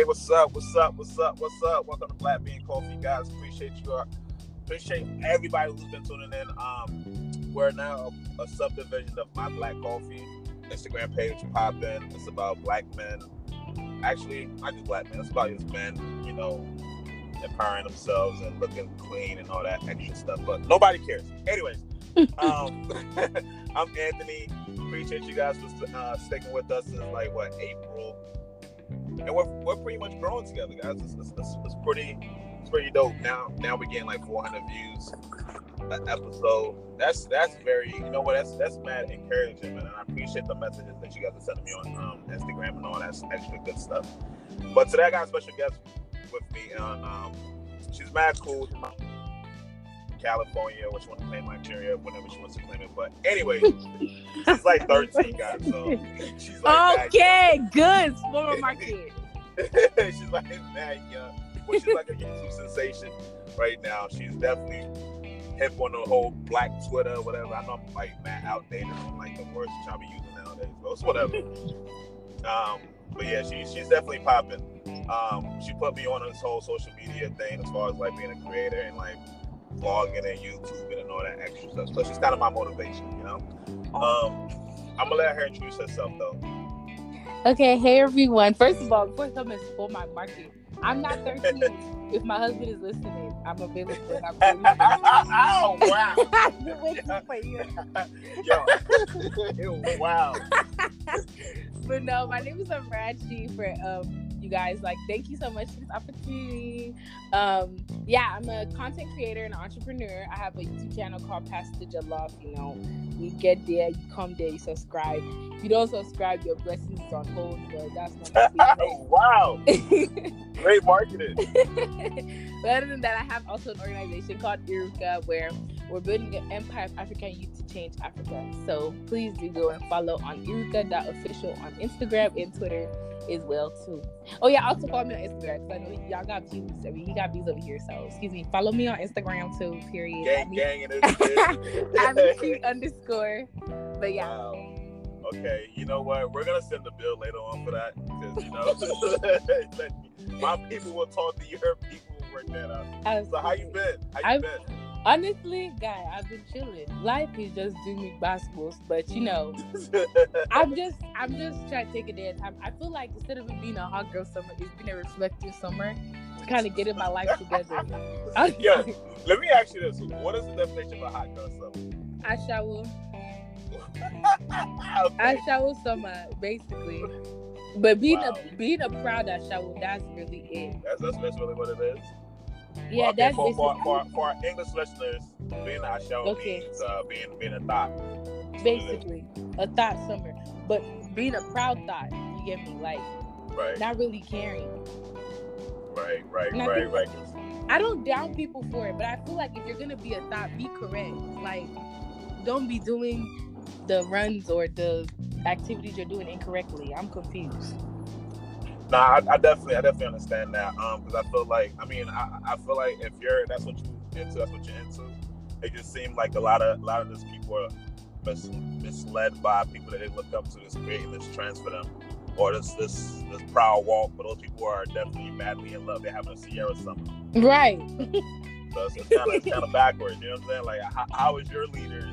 Hey, what's up? What's up? What's up? What's up? Welcome to Black Bean Coffee, guys. Appreciate you. Uh, appreciate everybody who's been tuning in. Um, we're now a, a subdivision of My Black Coffee Instagram page. Pop in. It's about black men. Actually, not just black men. It's about just men. You know, empowering themselves and looking clean and all that extra stuff. But nobody cares. Anyways, um, I'm Anthony. Appreciate you guys for uh, sticking with us since like what April and we're, we're pretty much growing together, guys. It's, it's, it's, it's pretty it's pretty dope. Now now we're getting like 400 views an episode. That's that's very you know what that's that's mad encouraging, man. And I appreciate the messages that you guys are sending me on um, Instagram and all that extra good stuff. But today I got a special guest with me. On, um, she's mad cool. California, which wants to claim Nigeria whenever she wants to claim it. But anyway, she's like 13, guys. So she's like okay, good. Spoil my kid. she's like mad young, but she's like a YouTube sensation right now. She's definitely hip on the whole black Twitter, whatever. I know I'm like mad outdated on like the words that y'all be using nowadays, but it's whatever. um, but yeah, she, she's definitely popping. Um, she put me on this whole social media thing as far as like being a creator and like vlogging and YouTube and all that extra stuff. So she's kind of my motivation, you know. Um, I'm gonna let her introduce herself though. Okay, hey everyone. First of all, before I come and spoil my market, I'm not 13. if my husband is listening, I'm available. I'm oh wow! I've been waiting for you. Yo, wow. but no, my name is Amrachi for um you guys. Like, thank you so much for this opportunity. Um, yeah, I'm a content creator and entrepreneur. I have a YouTube channel called Pastor Jollof. You know, you get there, you come there, you subscribe. If you don't subscribe, your blessings is on hold, but that's not wow. Great marketing. but other than that, I have also an organization called Iruka where we're building an empire of African youth to change Africa. So please do go and follow on Iruka.official on Instagram and Twitter as well too. Oh yeah, also follow me on Instagram because I know y'all got views. I mean, he got views over here. So excuse me, follow me on Instagram too. Period. Gang, gang, and I'm underscore. But yeah. Wow. Okay, you know what? We're gonna send the bill later on for that because you know my people will talk to your people will work that out. so how you been? How you I've, been? Honestly, guy, I've been chilling. Life is just doing me basketballs, but you know, I'm just, I'm just trying to take a day at a time. I feel like instead of it being a hot girl summer, it's been a reflective summer to kind of getting my life together. yeah, let me ask you this: What is the definition of a hot girl summer? I shower. I shower summer, basically. But being wow. a being a proud shower, that's really it. That's that's really what it is. Yeah, okay, that's for, for, for, for, our English listeners, being a show okay. means uh, being being a thought. Basically, a thought summer, but being a proud thought. You get me? Like, right? Not really caring. Right, right, right, right. I don't down people for it, but I feel like if you're gonna be a thought, be correct. Like, don't be doing the runs or the activities you're doing incorrectly. I'm confused. Nah, I, I, definitely, I definitely understand that. Um, because I feel like, I mean, I, I feel like if you're, that's what you into, that's what you're into. It just seems like a lot of, a lot of these people are mis- misled by people that they look up to, that's creating this trends for them, or this, this, this proud walk. But those people are definitely madly in love. They're having a Sierra summer. Right. so it's, kind of, kind of backwards. You know what I'm saying? Like, how, how is your leaders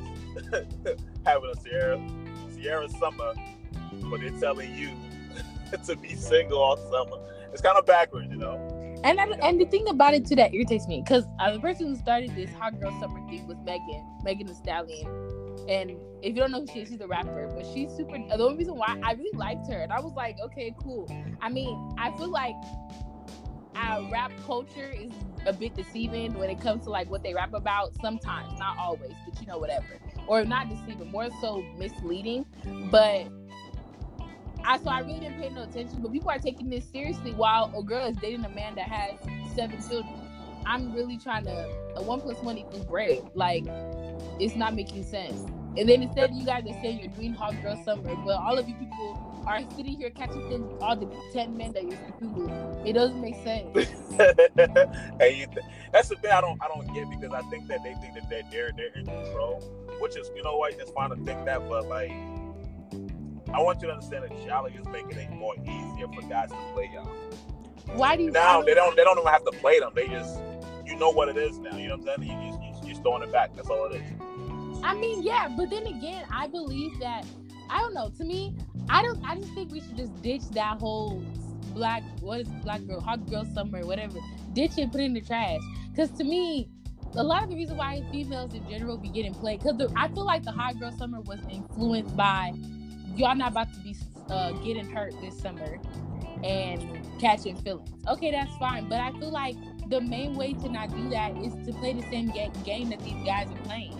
having a Sierra, Sierra summer, but they're telling you to be single all summer. It's kind of backwards, you know. And I, and the thing about it too that irritates me because uh, the person who started this hot girl summer thing was Megan, Megan Thee Stallion. And if you don't know who she is, she's a rapper, but she's super. The only reason why I really liked her, and I was like, okay, cool. I mean, I feel like our rap culture is a bit deceiving when it comes to like what they rap about. Sometimes, not always, but you know, whatever. Or not deceiving, more so misleading. But I so I really didn't pay no attention, but people are taking this seriously while a girl is dating a man that has seven children. I'm really trying to a one plus one equals bread. Like it's not making sense. And then instead you guys are saying you're doing hot girl summer, but all of you people are sitting here catching them, all the ten men that you're sleeping with. It doesn't make sense. th- that's the thing I don't I don't get because I think that they think that they're they're, they're in control, which is you know what it's fine to think that, but like I want you to understand that Jolly is making it more easier for guys to play y'all. Why do you? now they don't they don't even have to play them. They just you know what it is now. You know what I'm saying? You just you, just throwing it back. That's all it is. I mean, yeah, but then again, I believe that I don't know. To me, I don't. I just think we should just ditch that whole black what is black girl hot girl summer whatever. Ditch it, put it in the trash. Because to me, a lot of the reason why females in general be getting played because I feel like the hot girl summer was influenced by y'all not about to be uh, getting hurt this summer and catching feelings. Okay, that's fine, but I feel like the main way to not do that is to play the same game, game that these guys are playing.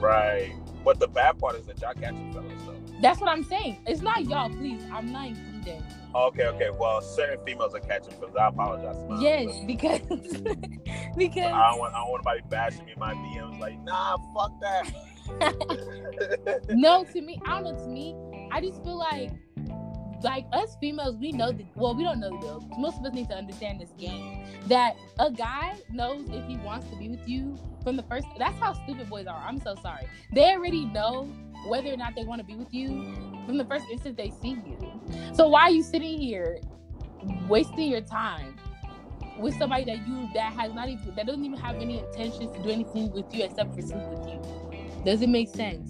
Right. But the bad part is that y'all catching fellas though. That's what I'm saying. It's not y'all, please. I'm not including. Okay, okay. Well, certain females are catching fellas. I apologize. man. Yes, because because I don't want I don't want nobody bashing me in my DMs like, nah, fuck that. no, to me, I don't know. To me, I just feel like like us females, we know that. Well, we don't know the deal. Most of us need to understand this game. That a guy knows if he wants to be with you from the first. That's how stupid boys are. I'm so sorry. They already know whether or not they want to be with you from the first instant they see you. So why are you sitting here wasting your time with somebody that you that has not even that doesn't even have any intentions to do anything with you except for sleep with you? Does it make sense?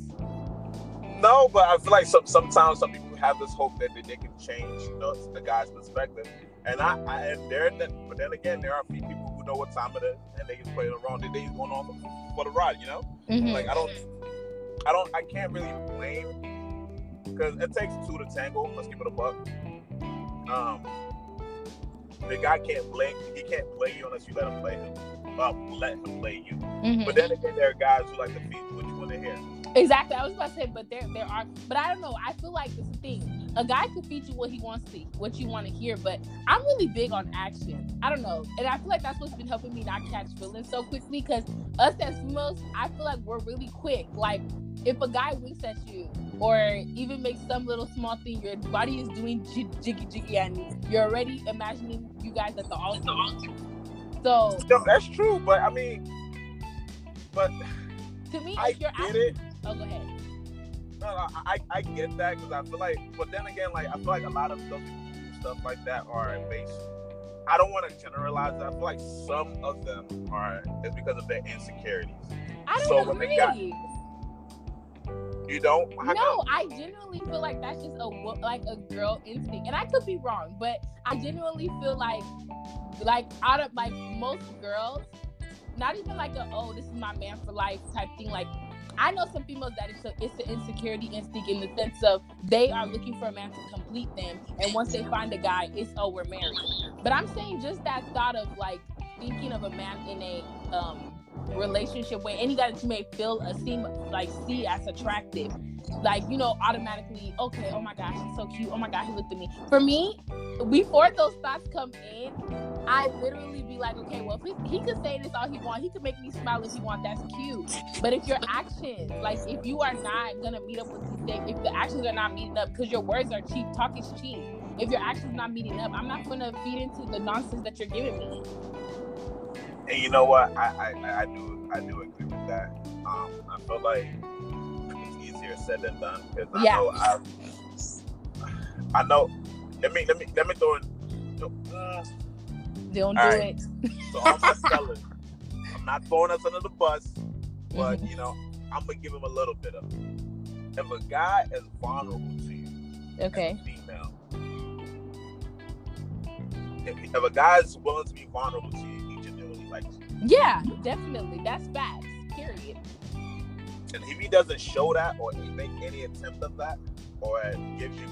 No, but I feel like some sometimes some people have this hope that they, they can change, you know, the guy's perspective. And I, I and there, but then again, there are a few people who know what time it is, and they just play it wrong. They they just going on for, for the ride, you know. Mhm. Like I don't, I don't, I can't really blame because it takes two to tango. Let's give it a buck. Um, the guy can't blame, he can't play you unless you let him play him. Um, let him play you. Mhm. But then again, there are guys who like to feed you what you want to hear. Exactly. I was about to say, but there there are but I don't know. I feel like a thing. A guy can feed you what he wants to what you want to hear, but I'm really big on action. I don't know. And I feel like that's what's been helping me not catch feelings so quickly because us as females, I feel like we're really quick. Like if a guy winks at you or even makes some little small thing, your body is doing j- jiggy jiggy and you're already imagining you guys at the altar. So No, that's true, but I mean, but to me, I get it. oh go ahead. No, no, I, I get that because I feel like, but then again, like I feel like a lot of those people who do stuff like that are based. I don't want to generalize. That. I feel like some of them are it's because of their insecurities. I don't So when agree. they got- You don't? How no, come? I genuinely feel like that's just a like a girl instinct, and I could be wrong, but I genuinely feel like like out of like most girls, not even like a oh this is my man for life type thing. Like I know some females that it's a, it's an insecurity instinct in the sense of they are looking for a man to complete them, and once they find a guy, it's oh we're married. But I'm saying just that thought of like thinking of a man in a um relationship any guy that you may feel a seem like see as attractive. Like you know automatically okay oh my gosh he's so cute. Oh my god he looked at me. For me before those thoughts come in i literally be like okay well he, he could say this all he want he could make me smile if he want. That's cute. But if your actions like if you are not gonna meet up with these things if the actions are not meeting up because your words are cheap talk is cheap. If your actions not meeting up i'm not gonna feed into the nonsense that you're giving me And you know what? I, I I do I do agree with that. Um, I feel like it's easier said than done because I Yeah. know I I know. Let me let me let me throw in. Uh, don't do right. it So I'm just telling. I'm not throwing us under the bus, but Mhm. you know, I'm gonna give him a little bit of. it. If a guy is vulnerable to you, okay as a female, if, if a guy is willing to be vulnerable to you, he genuinely likes you. Yeah, definitely. That's facts. Period. And if he doesn't show that, or he make any attempt of that, or gives you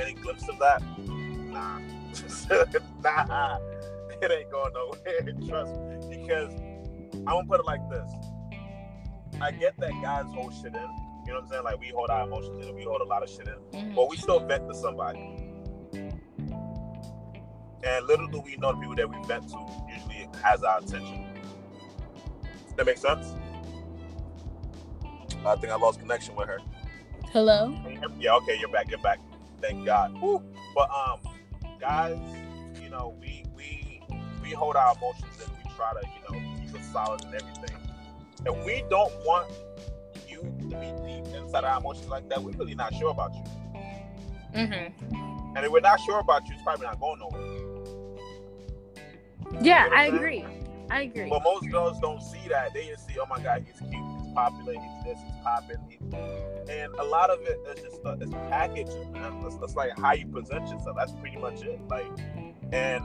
any glimpse of that, nah, nah, it ain't going nowhere. Trust me, because I'm gonna put it like this. I mm-hmm. get that guys hold shit in. You know what I'm saying? Like we hold our emotions in, we hold a lot of shit in, but mm-hmm. we still vent to somebody. And little do we know the people that we vent to usually has our attention. Does that makes sense. I think I lost connection with her. Hello. Yeah, okay, you're back. You're back. Thank God. Woo. But um, guys, you know, we we we hold our emotions and we try to, you know, keep it solid and everything. And we don't want you to be deep inside our emotions like that. We're really not sure about you. Mm-hmm. And if we're not sure about you, it's probably not going nowhere. Yeah, I agree. I agree. But most girls don't see that. They just see, oh my god, he's cute, he's popular, he's this, he's popping. And a lot of it is just uh, it's packaging, man. It's, it's like how you present yourself. That's pretty much it. Like, and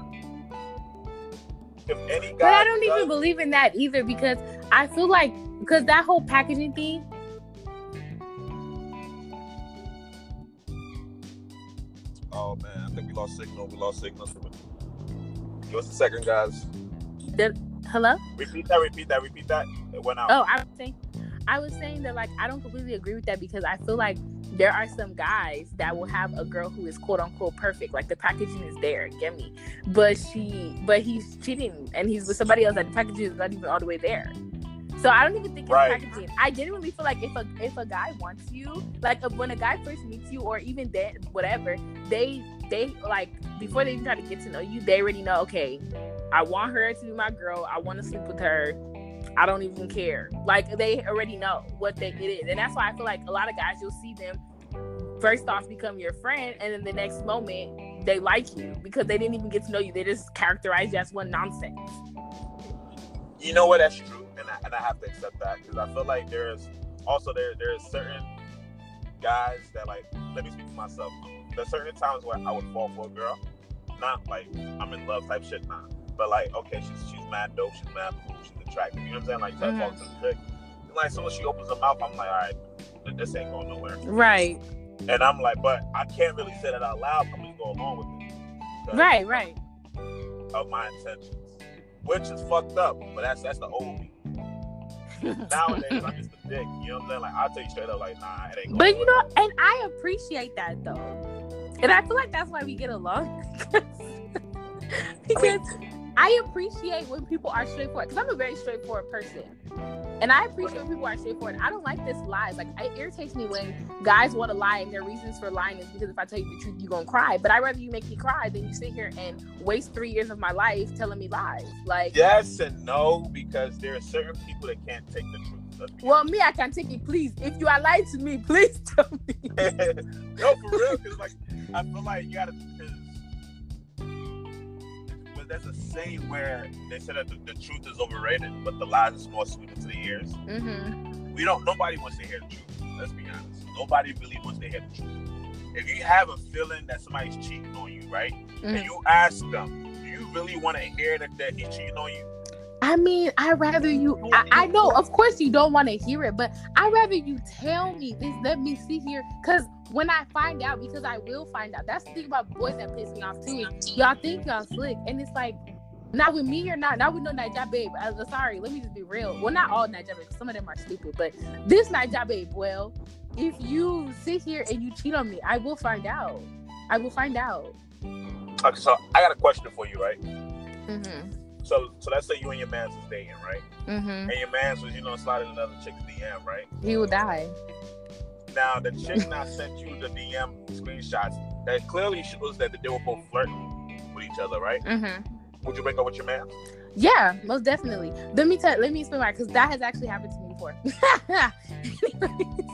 if any guy, But I don't even believe in that either because I feel like because that whole packaging thing. Oh man, I think we lost signal. We lost signal. What's the second, guys? That, hello. Repeat that. Repeat that. Repeat that. It went out. Oh, I was saying, I was saying that like I don't completely agree with that because I feel like there are some guys that will have a girl who is quote unquote perfect, like the packaging is there, get me, but she, but he's cheating and he's with somebody else that the packaging is not even all the way there. So I don't even think it's Right. packaging. I genuinely feel like if a if a guy wants you, like if, when a guy first meets you, or even then whatever, they they like before they even try to get to know you, they already know. Okay, I want her to be my girl. I want to sleep with her. I don't even care. Like they already know what they, it is, and that's why I feel like a lot of guys you'll see them first off become your friend, and then the next moment they like you because they didn't even get to know you. They just characterize you as one nonsense. You know what? That's true, and I, and I have to accept that because I feel like there's also there there's certain guys that like. Let me speak for myself. There's certain times where I would fall for a girl, not like I'm in love type shit, nah. But like, okay, she's she's mad dope, she's mad cool, she's attractive. You know what I'm saying? Like, Mhm. talking to the chick, and like, as soon as she opens her mouth, I'm like, all right, this ain't going nowhere. Right. And I'm like, but I can't really say that out loud. I'm just go along with it. Right. Right. Of my intentions, which is fucked up. But that's that's the old me. Nowadays, I'm just a dick. You know what I'm saying? Like I'll tell you straight up, like, nah, it ain't. Going But you know, and I appreciate that though. And I feel like that's why we get along. because I appreciate when people are straightforward. Because I'm a very straightforward person. And I appreciate when people are straightforward. I don't like this lies. Like it irritates me when guys want to lie and their reasons for lying is because if I tell you the truth, you're gonna cry. But I'd rather you make me cry than you sit here and waste three years of my life telling me lies. Like yes and no, because there are certain people that can't take the truth. Well, me, I can take it, please. If you are lying to me, please tell me. no, for real, because like I feel like you gotta. But there's a saying where they said that the, the truth is overrated, but the lies is more sweeter to the ears. Mm-hmm. We don't. Nobody wants to hear the truth. Let's be honest. Nobody really wants to hear the truth. If you have a feeling that somebody's cheating on you, right, and Mhm. you ask them, do you really want to hear that, that he's cheating on you? I mean, I rather you. I, I know, of course, you don't want to hear it, but I rather you tell me this. Let me see here, because when I find out, because I will find out. That's the thing about boys that piss me off too. Y'all think y'all slick, and it's like, not with me or not, not with no Naija babe. I, am sorry, let me just be real. Well, not all Naija babes. Some of them are stupid, but this Naija babe, well, if you sit here and you cheat on me, I will find out. I will find out. Okay, so I got a question for you, right? Mhm. So, so let's say you and your man's is dating, right? Mhm. And your man's was, you know, sliding another chick's DM, right? He will die. Now the chick now sent you the DM screenshots that clearly shows that they were both flirting with each other, right? Mhm. Would you break up with your man? Yeah, most definitely. Let me tell. Let me explain why, because that has actually happened to me before.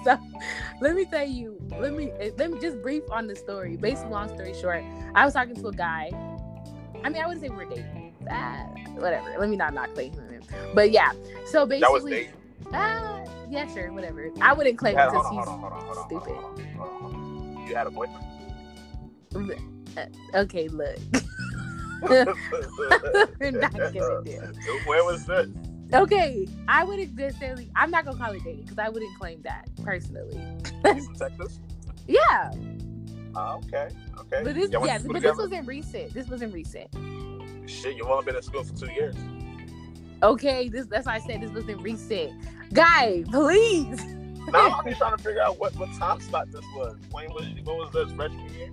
So let me tell you. Let me let me just brief on the story. Basically, long story short, I was talking to a guy. I mean, I wouldn't say we were dating. Ah, whatever. Let me not not claim him. But yeah. So That was basically, ah, yeah, sure, whatever. I wouldn't claim had, because he's on, hold on, hold on, stupid. on. You had a boyfriend. okay. Look, we're not gonna do. Where was this? Okay, I wouldn't necessarily. I'm not gonna call it dating because I wouldn't claim that personally. Texas. Yeah, Ah, okay, okay. but this Y'all yeah, but this wasn't recent. This wasn't recent. Shit, you've only been in school for two years. Okay, this that's why I said this wasn't reset. Guy, please. Now I'm just trying to figure out what, what time slot this was. When was what was this freshman year?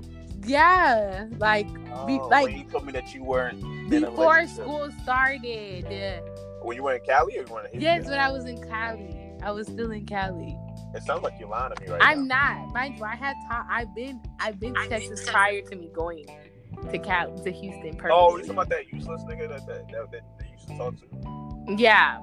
Yeah, like Be- Oh, like- when you told me that you weren't before school started. Yeah. When you were in Cali or you were in Yes, when I was in Cali. I was still in Cali. It sounds like you're lying to me right I'm now. not. Mind you, I had ta- I've been I've been to Texas prior to me going to Cal to Houston. Perfectly. Oh, you talking about that useless nigga that that, that, that, that you used to talk to? Yeah.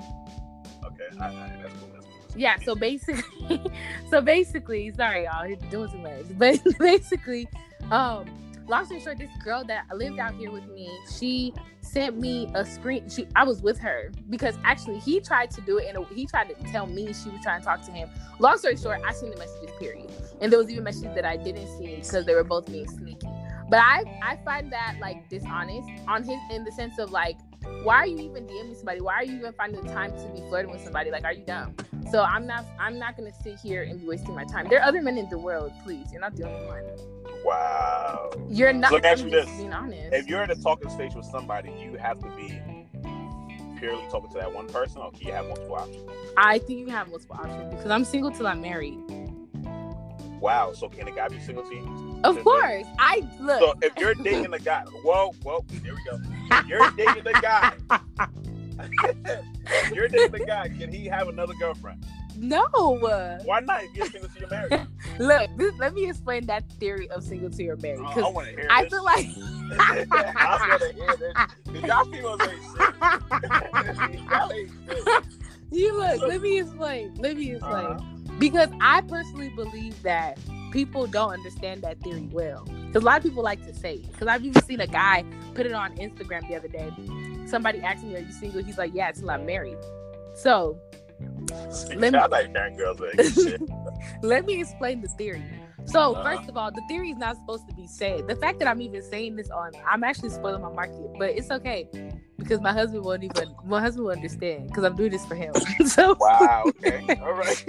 Okay, all right, all right, that's cool. That's cool. That's cool. yeah so basically so basically sorry y'all he's doing too much but basically um long story short, this girl that lived out here with me, she sent me a screen. She, I was with her because actually he tried to do it, and he tried to tell me she was trying to talk to him. Long story short, I seen the messages. Period. And there was even messages that I didn't see because they were both being sneaky. But I I find that like dishonest on his in the sense of like, why are you even DMing somebody? Why are you even finding the time to be flirting with somebody? Like, are you dumb? So I'm not I'm not gonna sit here and be wasting my time. There are other men in the world, please. You're not the only one. Wow. You're not. Look let me ask I'm you this. Being honest. If you're in a talking stage with somebody, you have to be purely talking to that one person, or can you have multiple options? I think you have multiple options because I'm single till I'm married. Wow. So can a guy be single to you? Of course, I look. So if you're dating a guy, whoa, whoa, there we go. If you're dating a guy. if you're dating a guy, can he have another girlfriend? no, Why not? If you're single to your married, look. This, let me explain that theory of single till you're married Oh, I want to hear I this. feel like I want to hear this. Y'all females ain't shit. Y'all ain't shit. you look. Let me explain. Let me explain. Uh-huh. because I personally believe that people don't understand that theory well. Because a lot of people like to say it. Because I've even seen a guy put it on Instagram the other day. Somebody asked me, "Are you single?" He's like, "Yeah, until I'm married." So Let me- like hearing girls ain't shit. let me explain the theory. So Uh-huh. first of all, the theory is not supposed to be said. The fact that I'm even saying this on, I'm actually spoiling my market, but it's okay because my husband won't even. My husband will understand because I'm doing this for him. so Wow. Okay. All right.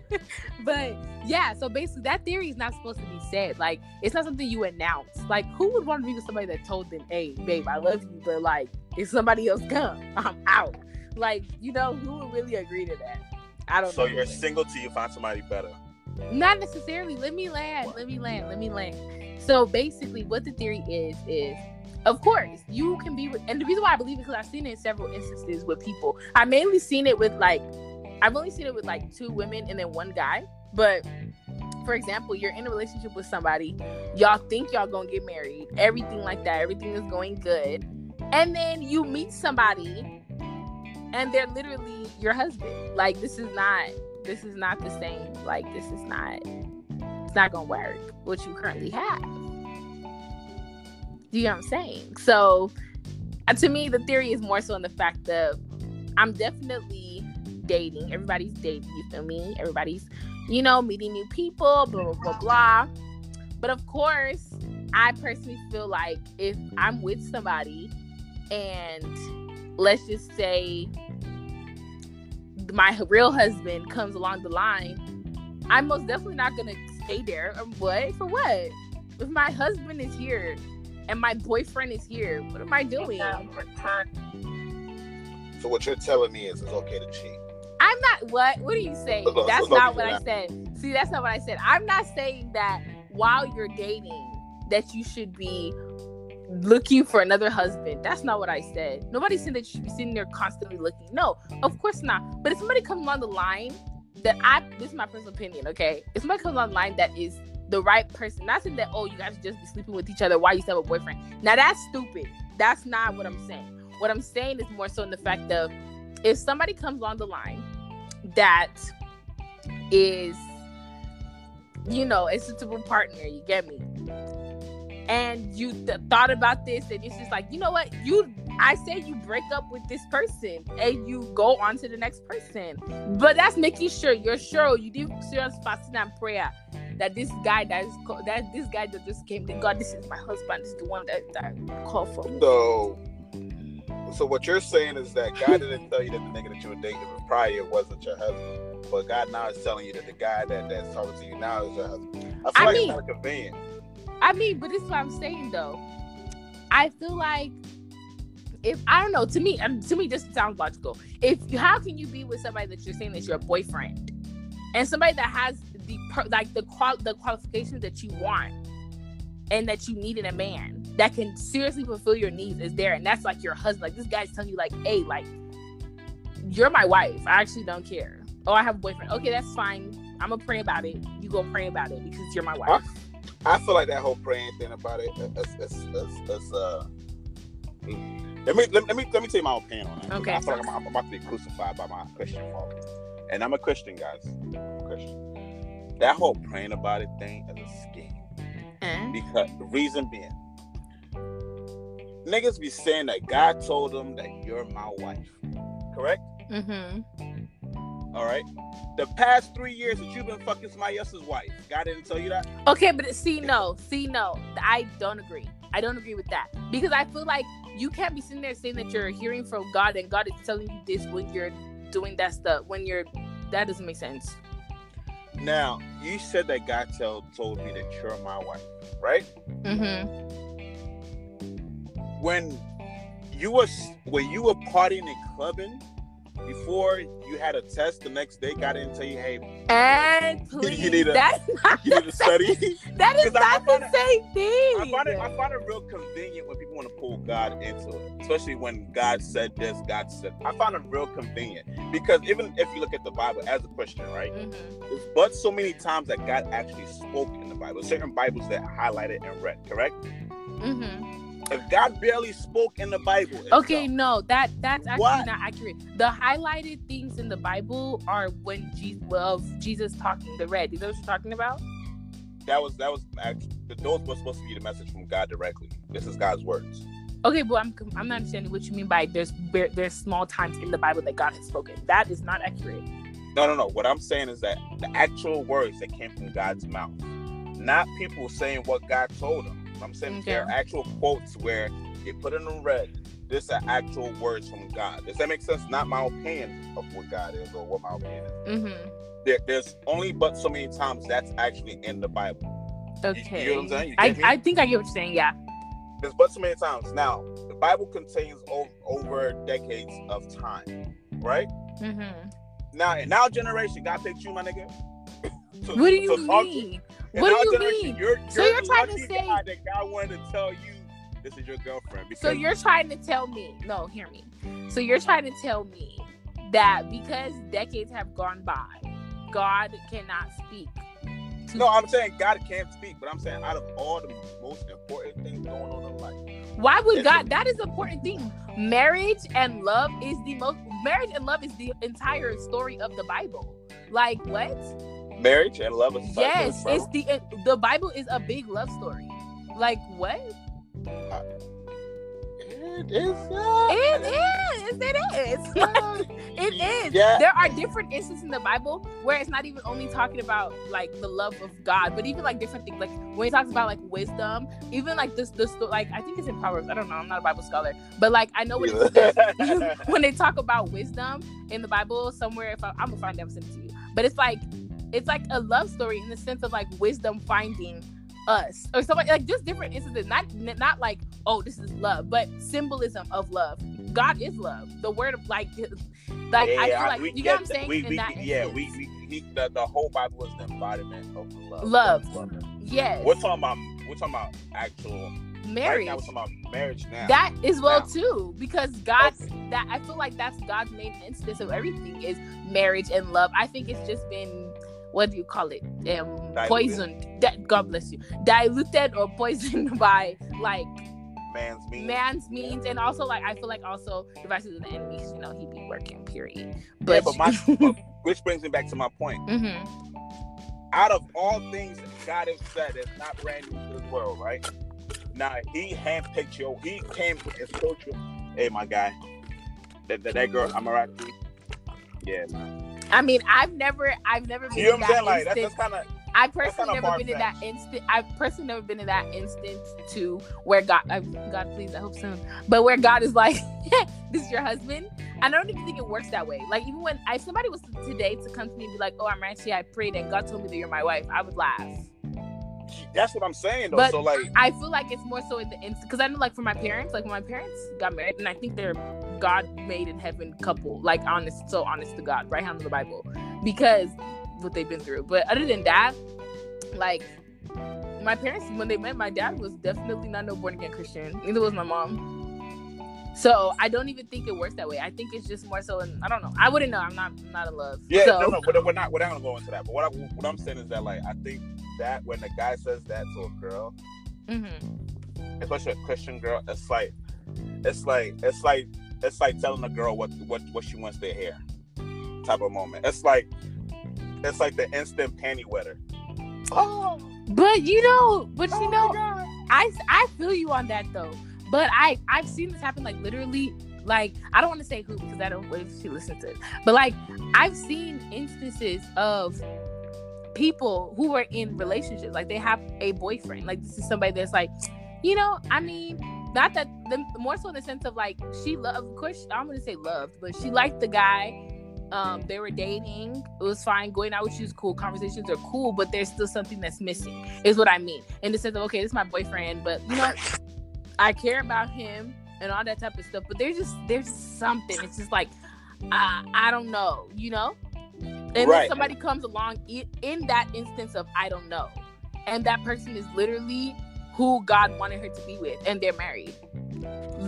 but yeah, so basically that theory is not supposed to be said. Like it's not something you announce. Like who would want to be with somebody that told them, "Hey, babe, I love you," but like if somebody else come, I'm out. Like you know, who would really agree to that? I don't know. So know. you're single till you find somebody better. Not necessarily. Let me land. Let me land. Let me land. So basically, what the theory is is, of course, you can be. With, and the reason why I believe it because I've seen it in several instances with people. I mainly seen it with like, I've only seen it with like two women and then one guy. But for example, you're in a relationship with somebody, y'all think y'all gonna get married, everything like that, everything is going good, and then you meet somebody, and they're literally your husband. Like this is not this is not the same. Like this is not it's not gonna work what you currently have. Do you know what I'm saying? So uh, to me the theory is more so in the fact of I'm definitely dating. Everybody's dating, you feel me? Everybody's, you know, meeting new people, blah blah blah blah. But of course, I personally feel like if I'm with somebody and let's just say my real husband comes along the line, I'm most definitely not gonna stay there. Or what? For what? If my husband is here and my boyfriend is here, what am I doing? So what you're telling me is it's okay to cheat. I'm not what? What are you saying? Look, look, That's look, not look, what I said. See, that's not what I said. I'm not saying that while you're dating that you should be looking for another husband. That's not what I said. Nobody said that you should be sitting there constantly looking. No, of course not. But if somebody comes along the line that I this is my personal opinion, okay? If somebody comes along the line that is the right person, not saying that oh you guys just be sleeping with each other Why you still have a boyfriend. Now that's stupid. That's not what I'm saying. What I'm saying is more so in the fact of if somebody comes along the line that is you know a suitable partner you get me and you th- thought about this and it's just mm. like you know what you i say you break up with this person and you go on to the next person but that's making sure you're sure you do serious fasting and prayer that this guy that is co- that this guy that just came to god this is my husband this is the one that, that called for me So, so what you're saying is that God didn't tell you that the nigga that you were dating prior wasn't your husband, but God now is telling you that the guy that that's talking to you now is your husband. I feel I like mean- it's of convenient. I mean, but this is what I'm saying though. I feel like if I don't know, to me, um, to me, this sounds logical. If how can you be with somebody that you're saying is your boyfriend, and somebody that has the like the qual the qualifications that you want and that you need in a man that can seriously fulfill your needs is there, and that's like your husband. Like this guy's telling you, like, hey, like you're my wife. I actually don't care. Oh, I have a boyfriend. Okay, that's fine. I'm gonna pray about it. You go pray about it because you're my wife. I feel like that whole praying thing about it, it's, it's, it's, it's uh. Let me, let, me let me tell you my opinion on it. Okay. I feel like I'm, I'm about to be crucified by my Christian father, and I'm a Christian, guys. I'm Christian. That whole praying about it thing is a scheme. Because the reason being, niggas be saying that God told them that you're my wife. Correct? Mm-hmm. All right. The past three years that you've been fucking somebody else's wife, God didn't tell you that. Okay, but see, no, see, no, I don't agree. I don't agree with that because I feel like you can't be sitting there saying that you're hearing from God and God is telling you this when you're doing that stuff. When you're, that doesn't make sense. Now, you said that God tell, told me that you're my wife, right? Mm-hmm. When you was when you were partying and clubbing before you had a test the next day, God didn't tell you, hey, And please, You need a- that's not you need to study. That is 'Cause I- I not the it- same thing. I find it I find it real convenient when people want to pull God into it, especially when God said this, God said. I find it real convenient because even if you look at the Bible as a Christian, right? Mhm. But so many times that God actually spoke in the Bible. Certain Bibles that highlighted and read, correct? Mhm. If God barely spoke in the Bible, Okay, no, that that's actually What? not accurate. The highlighted things in the Bible are when Jesus of Jesus talking, the red. You know what you're talking about? that was that was actually those were supposed to be the message from God directly. This is God's words. Okay, but I'm I'm not understanding what you mean by there's there's small times in the Bible that God has spoken. That is not accurate. No, no, no. What I'm saying is that the actual words that came from God's mouth, not people saying what God told them. I'm saying there are actual quotes where he put it in red. This are actual words from God. Does that make sense? Not my opinion of what God is or what my opinion is. Mm-hmm. There, there's only but so many times that's actually in the Bible. Okay. you know what I'm saying? You I. I think I get what you're saying. Yeah. There's but so many times. Now, the Bible contains o- over decades of time, right? Mm-hmm. Now, in our generation, God picked you, my nigga. To- What do you to talk to- mean? What do you mean? You're, So you're you're trying to say- that God wanted to tell you this is your girlfriend. Because So you're trying to tell me? No, hear me. So you're trying to tell me that because decades have gone by, God cannot speak. To, no, I'm saying God can't speak, but I'm saying out of all the most important things going on in life, Why would God? That is important thing. Marriage and love is the most. Marriage and love is the entire story of the Bible. Like what? Marriage and love is Yes, it's the the Bible is a big love story. Like what? it is. uh, It is. It is. It is. Yeah. There are different instances in the Bible where it's not even only talking about like the love of God, but even like different things. Like when it talks about like wisdom, even like this, this like I think it's in Proverbs. I don't know. I'm not a Bible scholar, but like I know it when they talk about wisdom in the Bible somewhere. If I, I'm gonna find that send it to you, but it's like it's like a love story in the sense of like wisdom finding us or something like just different instances. Not not like oh this is love, but symbolism of love. God is love. The word of like like I feel like you get what I'm saying We, we, that yeah, instance. we, we he, the, the whole Bible is the embodiment of love. Love. yes We're talking about we're talking about actual Right marriage. now, we're talking about marriage now. that is well Now. too because God Okay. that I feel like that's God's main instance of everything is marriage and love. I think it's just been what do you call it? Um, Diluted. poisoned. That God bless you. Diluted or poisoned by like man's means. man's means, and also like I feel like also devices of the enemy. 'cause, You know, he be working. Period. Yeah, But, but my which brings me back to my point. Mhm. Out of all things God has said that's not brand new to this world, right? Now he handpicked you. He came and told you, "Hey, my guy, that that, that girl, I'm alright." Yeah, man. I mean, I've never, I've never been You in that? Like that's, that's kind of I personally never been in that instant. I've personally never been in that instance to where God, I, God, please, I hope soon. But where God is like, "This is your husband." I don't even think it works that way. Like even when if somebody was today to come to me and be like, "Oh, I'm actually I prayed and God told me that you're my wife," I would laugh. that's what I'm saying though. But- so like, I feel like it's more so in the instant because I know, like, for my parents, like when my parents got married, and I think they're God made in heaven couple, like honest, so honest to God, right hand of the Bible, because what they've been through. But other than that, like my parents, when they met, my dad was definitely not no born again Christian. Neither was my mom. So I don't even think it works that way. I think it's just more so. In, I don't know. I wouldn't know. I'm not I'm not in love. yeah, so, no, no, we're, we're not we're not gonna go into that. But what I, what I'm saying is that like I think that when the guy says that to a girl, Mhm. especially a Christian girl, it's like it's like it's like it's like telling a girl what what what she wants to hear, type of moment. It's like it's like the instant panty wetter. Oh, But you know, but oh you know, I I feel you on that though. But I I've seen this happen like literally like I don't want to say who because I don't if she listens to it. But like I've seen instances of people who are in relationships like they have a boyfriend like this is somebody that's like you know i mean not that the more so in the sense of like she loved of course i'm gonna say loved but she liked the guy um they were dating. It was fine going out with you is cool conversations are cool but there's still something that's missing is what i mean. In the sense of okay this is my boyfriend but you know i care about him and all that type of stuff but there's just there's something. It's just like uh, i don't know you know? And right. then somebody comes along in that instance of I don't know, and that person is literally who God wanted her to be with, and they're married.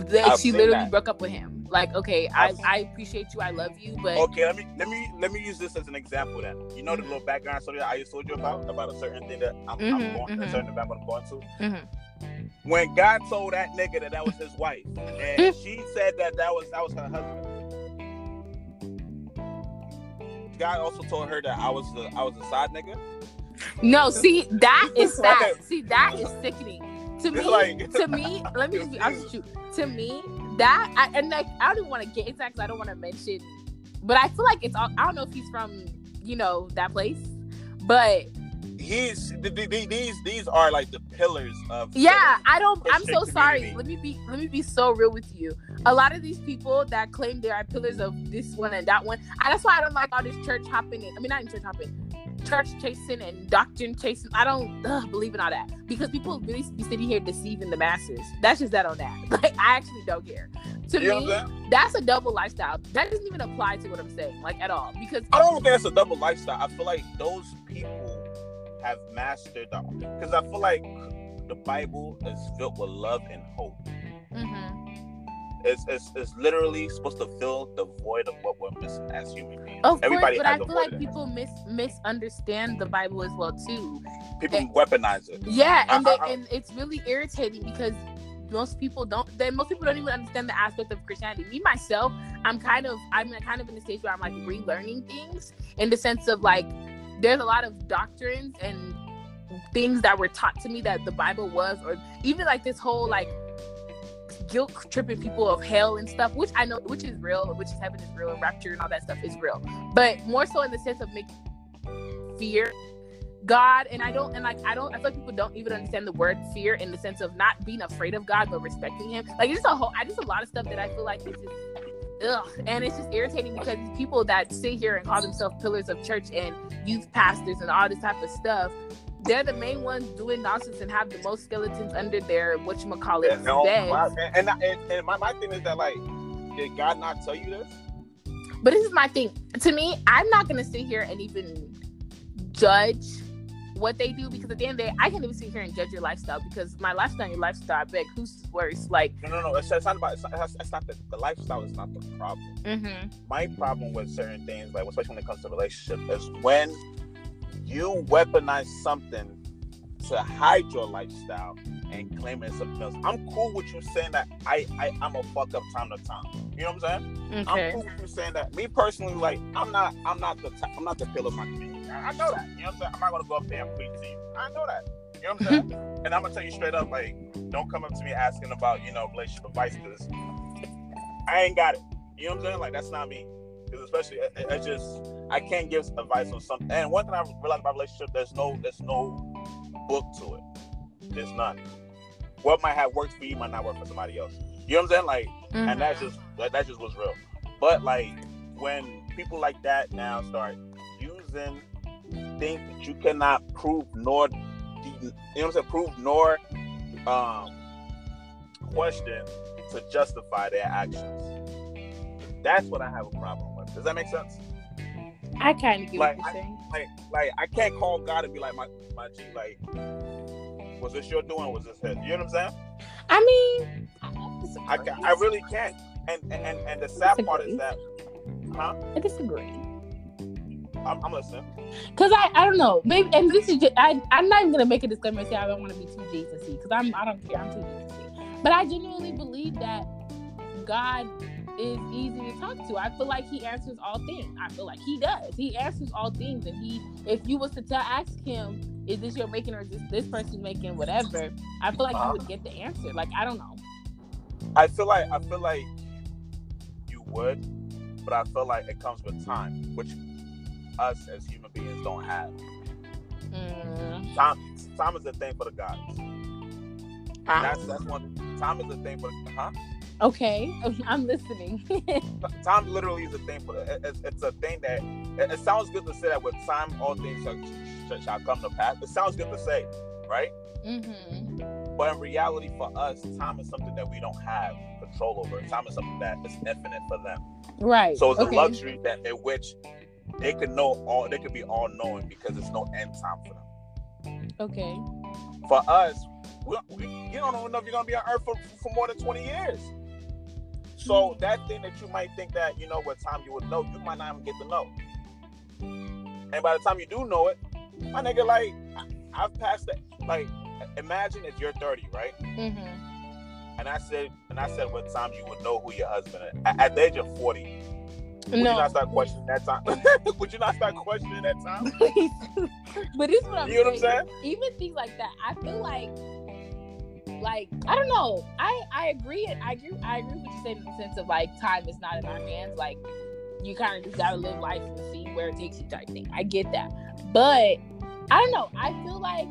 Like she literally that. broke up with him. Like, okay, I, I appreciate you, I love you, but okay, let me let me let me use this as an example. Then you know the little background story that I just told you about about a certain thing that I'm, mm-hmm, I'm going mm-hmm. a certain event I'm going to. Mm-hmm. When God told that nigga that that was his wife, and she said that that was that was her husband guy also told her that I was the I was a side nigga? No, see that is sad. see that is sickening. To me, like, to me, let me just be honest with you. To me, that I, and like I don't even want to get into that because I don't want to mention, but I feel like it's all. I don't know if he's from you know that place, but he's these these are like the pillars of yeah i don't i'm so community. sorry let me be let me be so real with you a lot of these people that claim they are pillars of this one and that one and that's why i don't like all this church hopping and, i mean not in church hopping church chasing and doctrine chasing. I don't ugh, believe in all that. Because people really be sitting here deceiving the masses. That's just that on that. Like i actually don't care. To you me that's a double lifestyle. That doesn't even apply to what i'm saying like at all. Because i don't think that's a double lifestyle. I feel like those people have mastered the because I feel like the Bible is filled with love and hope. Mm-hmm. It's, it's, it's literally supposed to fill the void of what we're missing as human beings. Of Everybody course, but I feel like people mis- misunderstand the Bible as well too. People weaponize it. Yeah, and I, they, and it's really irritating because most people don't then most people don't even understand the aspect of christianity me myself i'm kind of i'm kind of in the stage where i'm like relearning things in the sense of like there's a lot of doctrines and things that were taught to me that the Bible was, or even like this whole like guilt tripping people of hell and stuff, which I know, which is real, which is heaven is real, and rapture and all that stuff is real. But more so in the sense of making fear God, and I don't, and like I don't, I feel like people don't even understand the word fear in the sense of not being afraid of God but respecting Him. Like it's just a whole, I just a lot of stuff that I feel like is just ugh. And it's just irritating because people that sit here and call themselves pillars of church and youth pastors and all this type of stuff, they're the main ones doing nonsense and have the most skeletons under their what you call it no, and, and, and, and my, my thing is that like, did God not tell you this? But this is my thing. To me, I'm not gonna sit here and even judge what they do because at the end of the day, I can't even sit here and judge your lifestyle because my lifestyle and your lifestyle, I beg, who's worse? Like, no, no, no. It's, it's not about. It's not, it's not the, the lifestyle is not the problem. Mm-hmm. My problem with certain things, like especially when it comes to relationship, is when you weaponize something to hide your lifestyle and claim it's something else. I'm cool with you saying that I, I I'm a fuck up time to time. You know what I'm saying? Okay. I'm cool with you saying that. Me personally, like I'm not I'm not the i I'm not the pillar of my community. I, know that. You know what I'm saying? I'm not gonna go up there and preach to you. I know that. You know what I'm saying? and I'm gonna tell you straight up, like, don't come up to me asking about, you know, relationship advice because I ain't got it. You know what I'm saying? Like, that's not me. Because especially, I, I just, I can't give advice on something. And one thing I realized about relationship, there's no, there's no book to it. There's none. What might have worked for you might not work for somebody else. You know what I'm saying? Like, mm-hmm. and that's just, that, that just was real. But like, when people like that now start using things that you cannot prove nor you know what I'm saying, prove nor um, question to justify their actions. That's what I have a problem with. Does that make sense? I kind of get like, saying. Like, like I can't call God and be like, my my G, like, was this your doing? Was this his? You know what I'm saying? I mean, I, I, I really can't. And and and the sad part is that, huh? I disagree. I'm, I'm listening. Cause I, I don't know, maybe, and this is just, I, I'm not even gonna make a disclaimer and say I don't want to be too Jesus because I'm, I don't care, I'm too Jesus But I genuinely believe that God is easy to talk to. I feel like He answers all things. I feel like He does. He answers all things, and He, if you was to tell, ask Him is this your making or is this this person making whatever? I feel like uh-huh. you would get the answer. Like I don't know. I feel like I feel like you would, but I feel like it comes with time, which us as human beings don't have. Mm. Time, time is a thing for the gods. Huh? That's that's one. Time is a thing for the huh. Okay, I'm listening. time literally is a thing for. It's, it's a thing that it, it, sounds good to say that with time all things shall, shall, come to pass. It sounds good to say, right? Mm-hmm. But in reality, for us, time is something that we don't have control over. Time is something that is infinite for them. Right. So it's okay. a luxury that in which they could know all. They could be all knowing because there's no end time for them. Okay. For us, we, we, you don't know if you're gonna be on Earth for, for more than 20 years. So that thing that you might think that you know what time you would know, you might not even get to know. And by the time you do know it, my nigga, like I've passed that. Like, imagine if you're 30, right? Mm-hmm. And I said, and I said, what time you would know who your husband is at, at the age of 40. Would no. you not start questioning that time? would you not start questioning that time? but this is what I'm you know what I'm saying? Even things like that, I feel like, like I don't know. I I agree. I agree. I agree with you saying in the sense of like time is not in our hands. Like you kind of just gotta live life and see where it takes you type thing. I get that, but I don't know. I feel like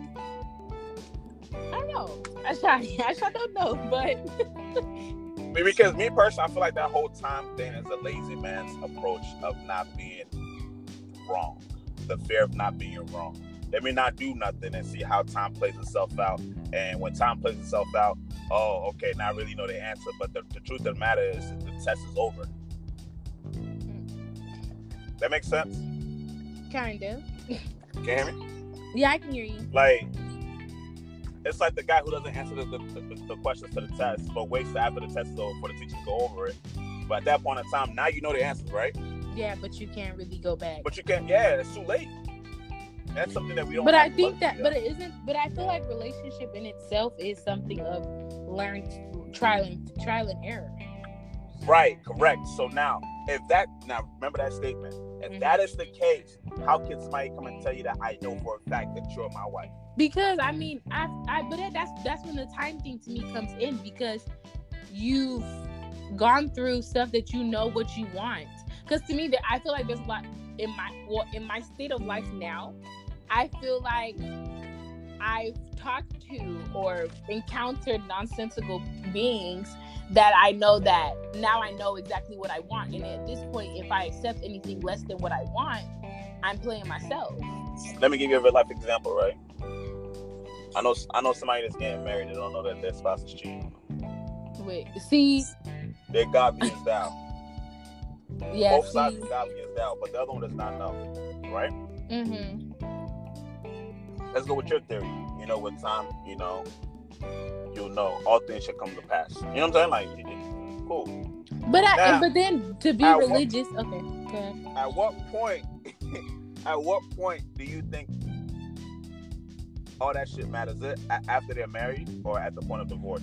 I don't know. I try. I don't know, but because me personally, I feel like that whole time thing is a lazy man's approach of not being wrong. The fear of not being wrong. Let me not do nothing and see how time plays itself out. And when time plays itself out, oh, okay, now I really know the answer. But the, the truth of the matter is, the test is over. Mm. That makes sense? Kind of. Can you hear me? Yeah, I can hear you. Like, it's like the guy who doesn't answer the, the, the, the questions for the test, but waits after the test is over for the teacher to go over it. But at that point in time, now you know the answers, right? Yeah, but you can't really go back. But you can't. Yeah, it's too late. That's something that we don't. But I think that, but it isn't. But I feel like relationship in itself is something of learned trial and trial and error. Right. Correct. So now, if that now remember that statement if mm-hmm. that is the case, how can somebody come and tell you that I know for a fact that you're my wife? Because I mean, I, I, but that's that's when the time thing to me comes in because you've gone through stuff that you know what you want. Because to me, that I feel like there's a lot in my well in my state of life now. I feel like I've talked to or encountered nonsensical beings that I know that now I know exactly what I want. And at this point, if I accept anything less than what I want, I'm playing myself. Let me give you a real life example, right? I know I know somebody that's getting married and don't know that their spouse is cheating. Wait, see, they're godly as thou. Yeah, both sides are godly as thou, but the other one does not know, right? Mm-hmm. Let's go with your theory. You know, with time, you know, you'll know all things should come to pass. You know what I'm saying? Like, cool. But I, now, but then to be religious, what, okay. Okay. At what point? at what point do you think all that shit matters? It after they're married or at the point of divorce?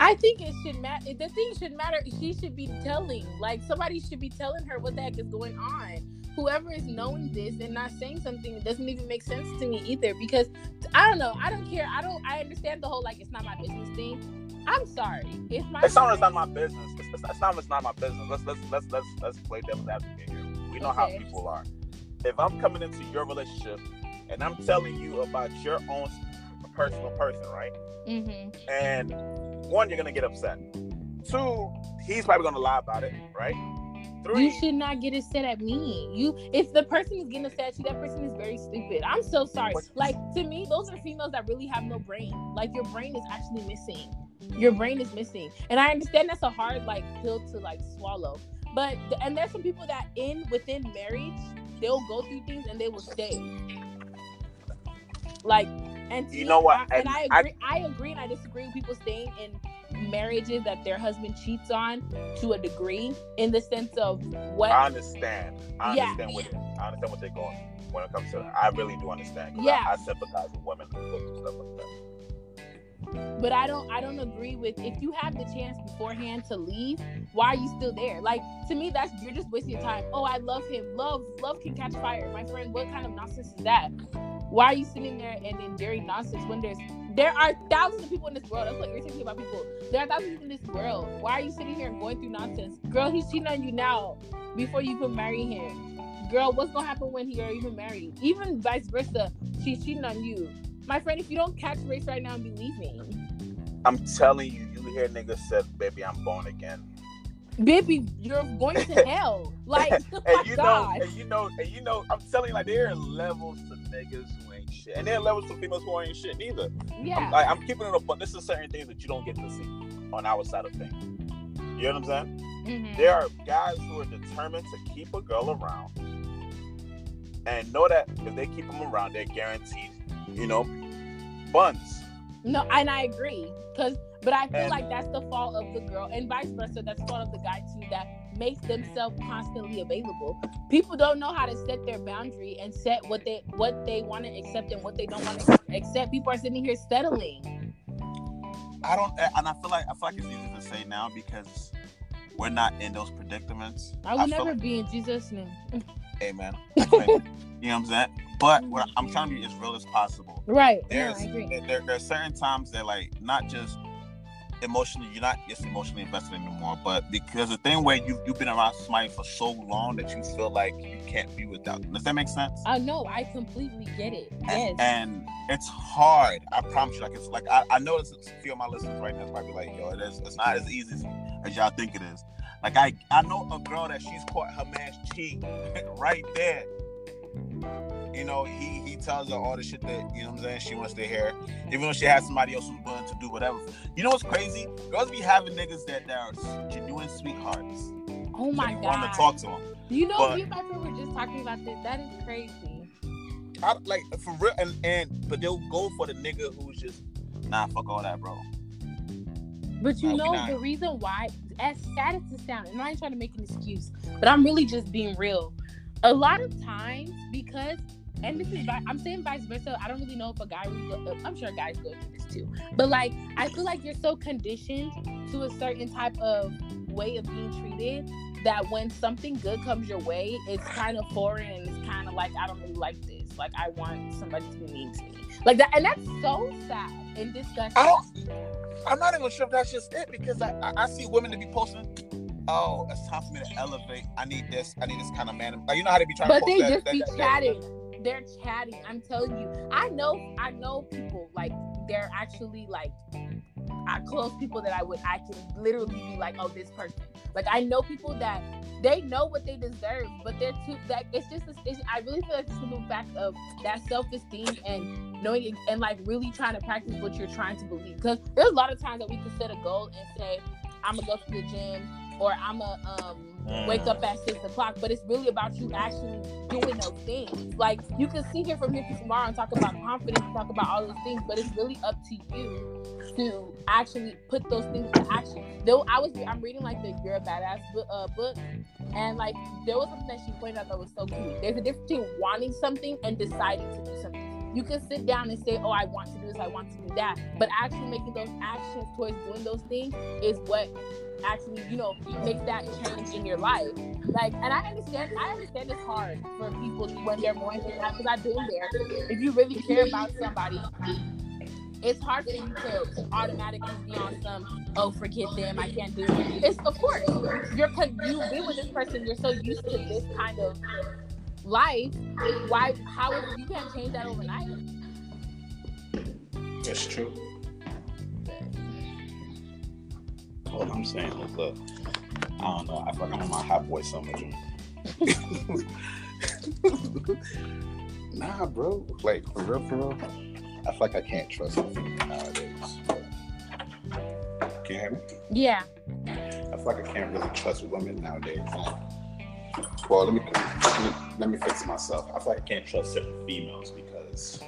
I think it should matter. The thing should matter. She should be telling, like somebody should be telling her what the heck is going on whoever is knowing this and not saying something it doesn't even make sense to me either because I don't know I don't care I don't I understand the whole like it's not my business thing I'm sorry if my it's not it's not my business it's, it's, it's, not it's not my business let's let's let's let's let's play devil's advocate here we know okay. how people are if I'm coming into your relationship and I'm telling you about your own personal person right mm-hmm. and one you're gonna get upset two he's probably gonna lie about it right Three. You should not get upset at me. You, if the person is getting upset at you, that person is very stupid. I'm so sorry. Like to me, those are females that really have no brain. Like your brain is actually missing. Your brain is missing, and I understand that's a hard like pill to like swallow. But and there's some people that in within marriage, they'll go through things and they will stay. Like, and you know what? I, and, and I agree. I, I agree, and I disagree with people staying in marriages that their husband cheats on to a degree in the sense of what I understand. I yeah. understand what I understand what they're going when it comes to I really do understand. Yeah. I, I, sympathize with women who go through stuff like that. But I don't I don't agree with if you have the chance beforehand to leave, why are you still there? Like to me that's you're just wasting your time. Oh, I love him. Love love can catch fire. My friend, what kind of nonsense is that? Why are you sitting there and enduring nonsense when there's there are thousands of people in this world. That's what irritates me about people. There are thousands in this world. Why are you sitting here going through nonsense? Girl, he's cheating on you now before you can marry him. Girl, what's gonna happen when he are even married? Even vice versa, she's cheating on you. My friend, if you don't catch race right now and believe me. I'm telling you, you hear niggas said, baby, I'm born again. Baby, you're going to hell. Like, and oh you God. know, and you know, and you know, I'm telling you, like there are levels to niggas who ain't shit, and there are levels to females who ain't shit neither. Yeah, I'm, like, I'm keeping it up, but this is certain things that you don't get to see on our side of things. You know what I'm saying? Mm-hmm. There are guys who are determined to keep a girl around and know that if they keep them around, they're guaranteed, you know, buns. No, and I agree because but I feel and, like that's the fault of the girl, and vice versa. That's the fault of the guy too that makes themselves constantly available. People don't know how to set their boundary and set what they what they want to accept and what they don't want to accept. People are sitting here settling. I don't, and I feel like I feel like it's easy to say now because we're not in those predicaments. I will I never like, be in Jesus' name. Amen. you know what I'm saying? But what I'm trying to be as real as possible. Right. There's, no, I agree. There, there are certain times that like not just emotionally you're not just emotionally invested anymore but because the thing where you, you've been around somebody for so long that you feel like you can't be without them does that make sense uh, i know i completely get it yes and, and it's hard i promise you like it's like i, I know it's a few of my listeners right now probably like yo it is it's not as easy as, as y'all think it is like i i know a girl that she's caught her man's cheat right there you know, he he tells her all the shit that you know what I'm saying she wants to hear, even though she has somebody else who's willing to do whatever. You know what's crazy? Girls be having niggas that, that are genuine sweethearts. Oh my god! Want to talk to them? You know, but, me and my friend were just talking about this. That is crazy. I, like for real, and and but they'll go for the nigga who's just nah, fuck all that, bro. But you know the reason why, as sad as it sounds, and I ain't trying to make an excuse, but I'm really just being real. A lot of times, because and this is I'm saying vice versa. I don't really know if a guy really go, uh, I'm sure guys go through this too. But like I feel like you're so conditioned to a certain type of way of being treated that when something good comes your way, it's kind of foreign and it's kind of like I don't really like this. Like I want somebody to be mean to me. Like that and that's so sad and disgusting. I don't I'm not even sure if that's just it because I, I, I see women to be posting oh, it's time for me to elevate. I need this. I need this kind of man. Like, you know how they be trying but to they that, just that, be that, chatting they're chatting. I'm telling you, I know, I know people like they're actually like I close people that I would I can literally be like, oh, this person. Like I know people that they know what they deserve, but they're too that it's just a, it's, I really feel like it's the fact of that self esteem and knowing and like really trying to practice what you're trying to believe. Because there's a lot of times that we can set a goal and say, I'm gonna go to the gym or I'm a um wake up at six o'clock, but it's really about you actually doing those things. Like you can sit here from here to tomorrow and talk about confidence, talk about all those things, but it's really up to you to actually put those things into action. Though I was, I'm reading like the "You're a Badass" book, uh, book, and like there was something that she pointed out that was so cute. There's a difference between wanting something and deciding to do something. You can sit down and say, "Oh, I want to do this, I want to do that," but actually making those actions towards doing those things is what actually, you know, makes that change in your life. Like, and I understand, I understand it's hard for people when they're going through that because I've been there. If you really care about somebody, it's hard for you to automatically be on some, oh, forget them, I can't do it. It's of course you're you've been with this person, you're so used to this kind of life. Why? How is you can't change that overnight? That's true what I'm saying is, look, I don't know. I feel like I'm on my hot boy summer dream. nah, bro. Like for real, for real. I feel like I can't trust women nowadays. Can you hear me? Yeah. I feel like I can't really trust women nowadays. Well, let me, let me fix myself. I feel like I can't trust certain females because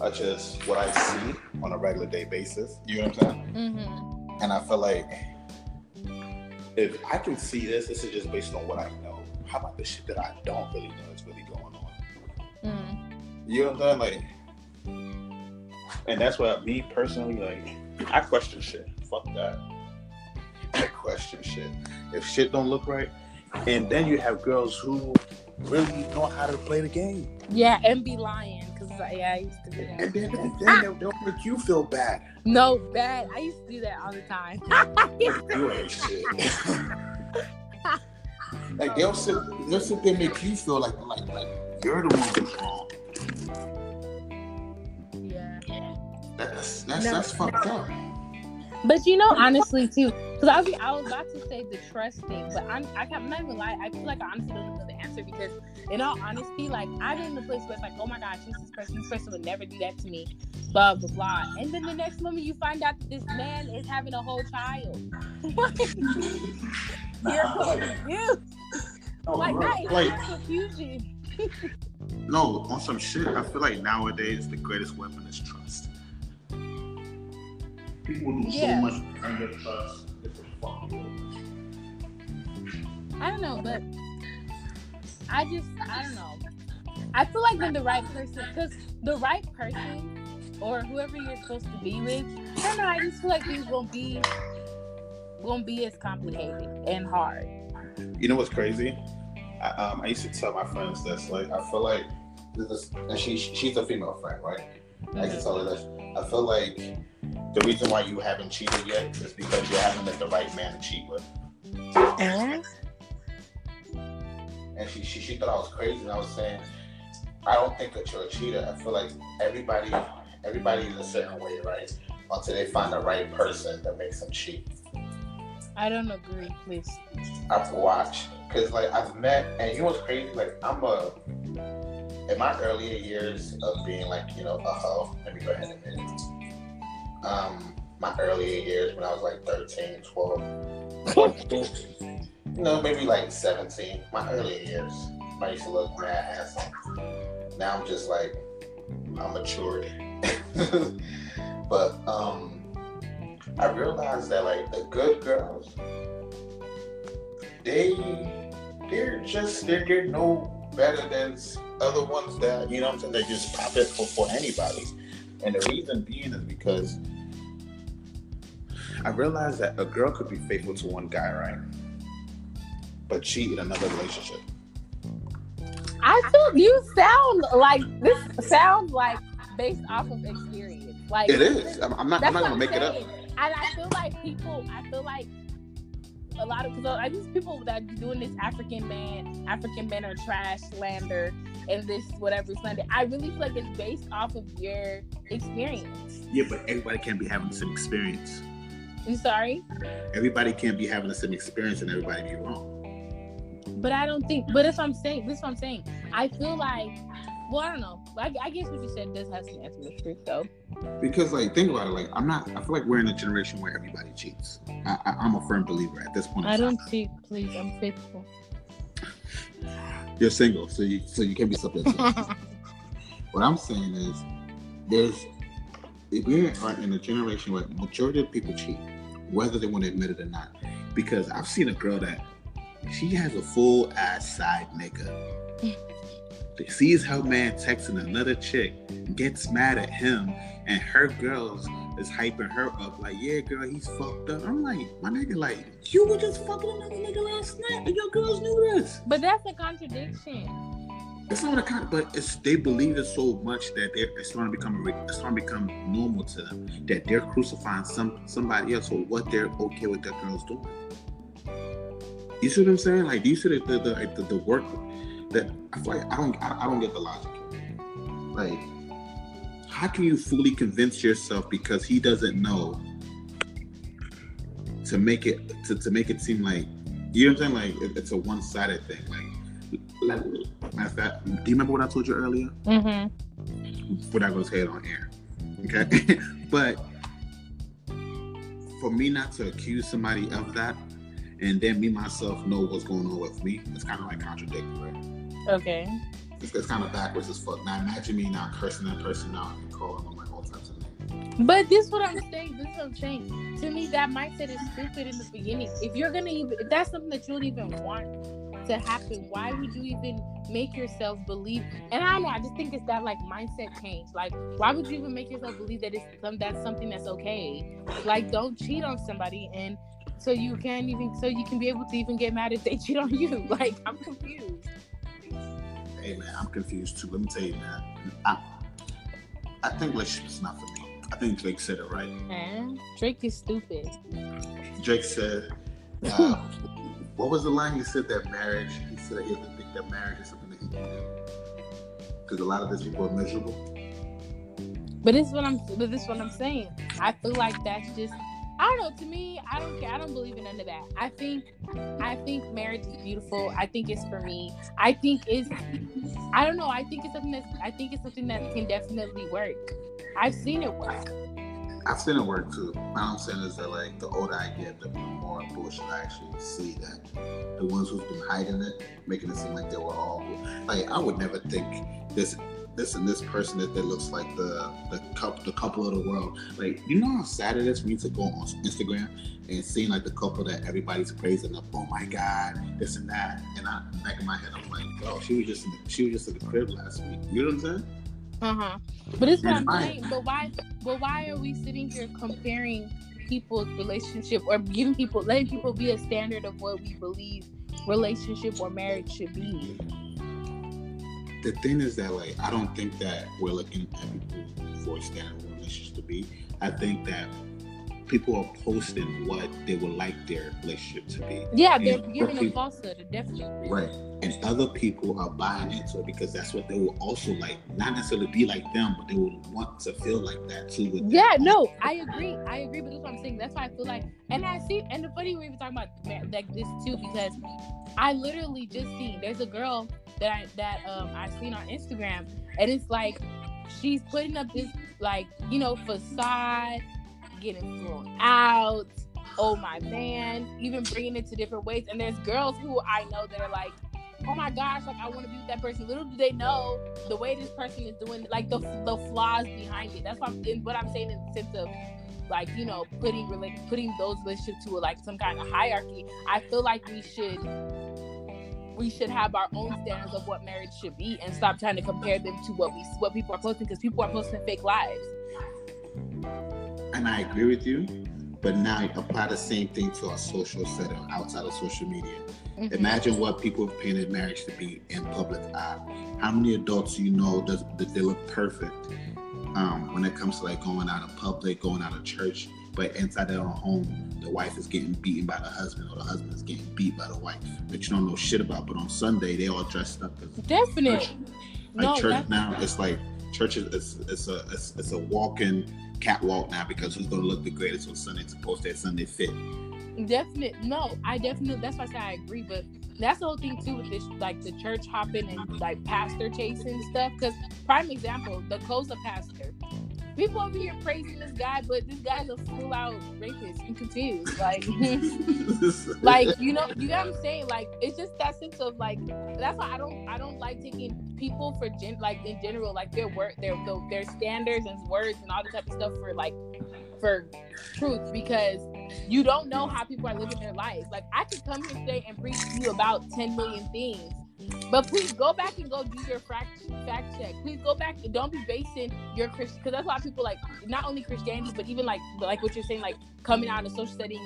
I just what I see on a regular day basis. You know what I'm saying? Mm-hmm and I feel like if I can see this, this is just based on what I know. How about the shit that I don't really know is really going on? Mm. You know what I'm saying? Like, and that's why me personally, like, I question shit. Fuck that. I question shit. If shit don't look right, and then you have girls who really know how to play the game. Yeah, and be lying because like, uh, yeah, I used to do that. And then, and then ah! they'll, they'll make you feel bad. No, bad. I used to do that all the time. you ain't shit. like they'll sit, they'll sit there and make you feel like, like, like you're the one who's wrong. Yeah. That's that's no. that's fucked up. But you know, honestly, too, because I was, I was about to say the trust thing, but I'm, I, am not even lie. I feel like I honestly don't know the answer because, in all honesty, like I've been in a place where it's like, oh my god, this person, this person would never do that to me, blah blah blah, and then the next moment you find out that this man is having a whole child. You're confused. Like that is like, confusion. no, on some shit, I feel like nowadays the greatest weapon is trust. People do yeah. so much to earn trust. It's a fucking I don't know, but I just I don't know. I feel like when the right person, because the right person or whoever you're supposed to be with, I don't know. I just feel like things won't be won't be as complicated and hard. You know what's crazy? I, um, I used to tell my friends this. Like, I feel like this, and she she's a female friend, right? Mm-hmm. I used to tell her this. I feel like the reason why you haven't cheated yet is because you haven't met the right man to cheat with. And she, she she thought I was crazy, and I was saying, I don't think that you're a cheater. I feel like everybody everybody is a certain way, right? Until they find the right person that makes them cheat. I don't agree, please. I've watched because like I've met, and you know what's crazy? Like I'm a in my earlier years of being like you know a hoe. Let me go ahead and admit it. Um, my earlier years when I was like 13, 12, you know maybe like 17. My earlier years, I used to look mad handsome. Now I'm just like I'm matured. but um I realized that like the good girls, they they're just they're, they're no better than other ones that you know I'm saying they just pop it for, for anybody. And the reason being is because I realized that a girl could be faithful to one guy, right? But cheat in another relationship. I feel you sound like this sounds like based off of experience. Like it is. I'm, I'm not. I'm not gonna make saying. it up. And I feel like people. I feel like a lot of because I these people that are doing this African man, African men are trash slander, and this whatever slander. I really feel like it's based off of your experience. Yeah, but everybody can't be having the same experience. I'm sorry. Everybody can't be having the same experience, and everybody be wrong. But I don't think. But that's what I'm saying. This is what I'm saying. I feel like well, I don't know. I, I guess what you said does have some answer to truth, though. Because, like, think about it. Like, I'm not. I feel like we're in a generation where everybody cheats. I, I, am a firm believer at this point. I don't cheat, please. I'm faithful. You're single, so you so you can't be subject to. what I'm saying is, there's If we're in a generation where majority of people cheat, whether they want to admit it or not. Because I've seen a girl that she has a full ass side nigga sees her man texting another chick, gets mad at him, and her girls is hyping her up like, yeah, girl, he's fucked up. I'm like, my nigga, like, you were just fucking another nigga last night, and your girls knew this. But that's a contradiction. It's not a con, but it's they believe it so much that they're it's going to become it's going to become normal to them that they're crucifying some somebody else for what they're okay with their girls doing. You see what I'm saying? Like, do you see the, the, the, the work that I feel like I don't I, I don't get the logic. Like, how can you fully convince yourself because he doesn't know to make it to, to make it seem like you know what I'm saying? Like it, it's a one sided thing. Like, like matter of fact, do you remember what I told you earlier? Mm-hmm. We're not gonna say it on air, okay? but for me not to accuse somebody of that, and then me myself know what's going on with me, it's kind of like contradictory, right? Okay. It's, it's kind of backwards as fuck. Now imagine me now cursing that person out and calling them like all types of names. But this is what I'm saying. This is what I'm saying. To me, that mindset is stupid in the beginning. If you're gonna even, if that's something that you don't even want to happen, why would you even make yourself believe? And I don't know. I just think it's that like mindset change. Like, why would you even make yourself believe that it's some that's something that's okay? Like, don't cheat on somebody and so you can even so you can be able to even get mad if they cheat on you. Like, I'm confused hey man, I'm confused too. Let me tell you, man. I, I think relationship is not for me. I think Drake said it right. Man, Drake is stupid. Drake said, uh, "What was the line he said that marriage?" He said that he doesn't think that marriage is something that he can do because a lot of these people are miserable. But this is what I'm. But this is what I'm saying. I feel like that's just I don't know. To me, I don't care. I don't believe in none of that. I think, I think marriage is beautiful. I think it's for me. I think it's, I don't know. I think it's something that I think it's something that can definitely work. I've seen it work. I've seen it work too. My I'm saying is that like the older I get, the more bullshit I actually see that the ones who've been hiding it, making it seem like they were all like I would never think this this and this person that, that looks like the the couple the couple of the world. Like you know how sad it is for me to go on Instagram and seeing like the couple that everybody's praising up. Oh my god, this and that. And I back in my head, I'm like, oh, she was just in the, she was just in the crib last week. You know what I'm saying? Uh huh. But it's saying. But why? But why are we sitting here comparing people's relationship or giving people letting people be a standard of what we believe relationship or marriage should be? The thing is that like I don't think that we're looking at people for standard relationships to be. I think that people are posting what they would like their relationship to be. Yeah, they're giving people, a falsehood, definitely. Right. And other people are buying into it because that's what they will also like, not necessarily be like them, but they will want to feel like that too. yeah, no, I agree. I agree, but that's what I'm saying. That's why I feel like, and I see, and the funny we're even talking about like this too, because I literally just seen there's a girl that I that um I seen on Instagram, and it's like she's putting up this like you know facade, getting thrown out. Oh my man, even bringing it to different ways. And there's girls who I know that are like, oh my gosh, like I want to be with that person. Little do they know the way this person is doing, like the the flaws behind it. That's what I'm, what I'm saying in the sense of like you know putting putting those relationships to like some kind of hierarchy. I feel like we should we should have our own standards of what marriage should be and stop trying to compare them to what we what people are posting because people are posting fake lives. And I agree with you, but now apply the same thing to our social setting outside of social media. Mm-hmm. Imagine what people have painted marriage to be in public eye. How many adults do you know does that they look perfect um, when it comes to like going out in public, going out of church, but inside their own home, the wife is getting beaten by the husband or the husband is getting beat by the wife that you don't know shit about. But on Sunday, they all dressed up. Definitely. Church, like no, church now, it's like church is it's, it's a it's, it's a walking catwalk now because who's gonna look the greatest on Sunday to post that Sunday fit. Definitely, no, I definitely. That's why I say I agree, but that's the whole thing too with this, like the church hopping and like pastor chasing stuff. Because prime example, the COZA pastor people over here praising this guy, but this guy's a full out rapist and confused. Like, like you know, you know what I'm saying? Like, it's just that sense of like. That's why I don't, I don't like taking people for gen, like in general, like their work, their their standards and words and all this type of stuff for like for truth because you don't know how people are living their lives. Like, I could come here today and preach to you about 10 million things but please go back and go do your fact fact check. Please go back and don't be basing your Christian because that's why people like not only Christianity but even like like what you're saying like coming out of social setting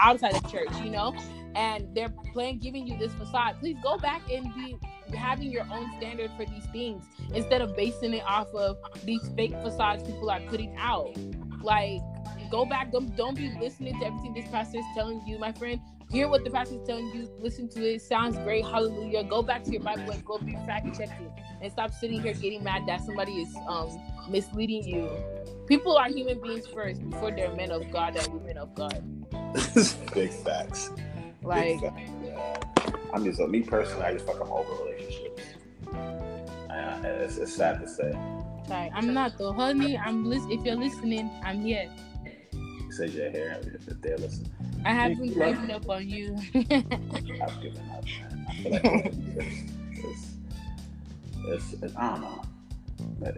outside of church, you know, and they're playing giving you this facade. Please go back and be having your own standard for these things instead of basing it off of these fake facades people are putting out. Like go back, don't don't be listening to everything this pastor is telling you, my friend hear what the pastor is telling you, listen to it. Sounds great. Hallelujah. Go back to your Bible and go be fact checking and stop sitting here getting mad that somebody is um misleading you. People are human beings first before they're men of God and women of God. Big facts. Like, Big facts. Yeah. I'm just, me personally, I just fuck up over relationships. Uh, it's, it's sad to say. Sorry, I'm not though, honey. I'm lis- If you're listening, I'm here. Says you're here if they're listening. I haven't given up on you. I've given up. I feel like it's, it's, it's, I don't know.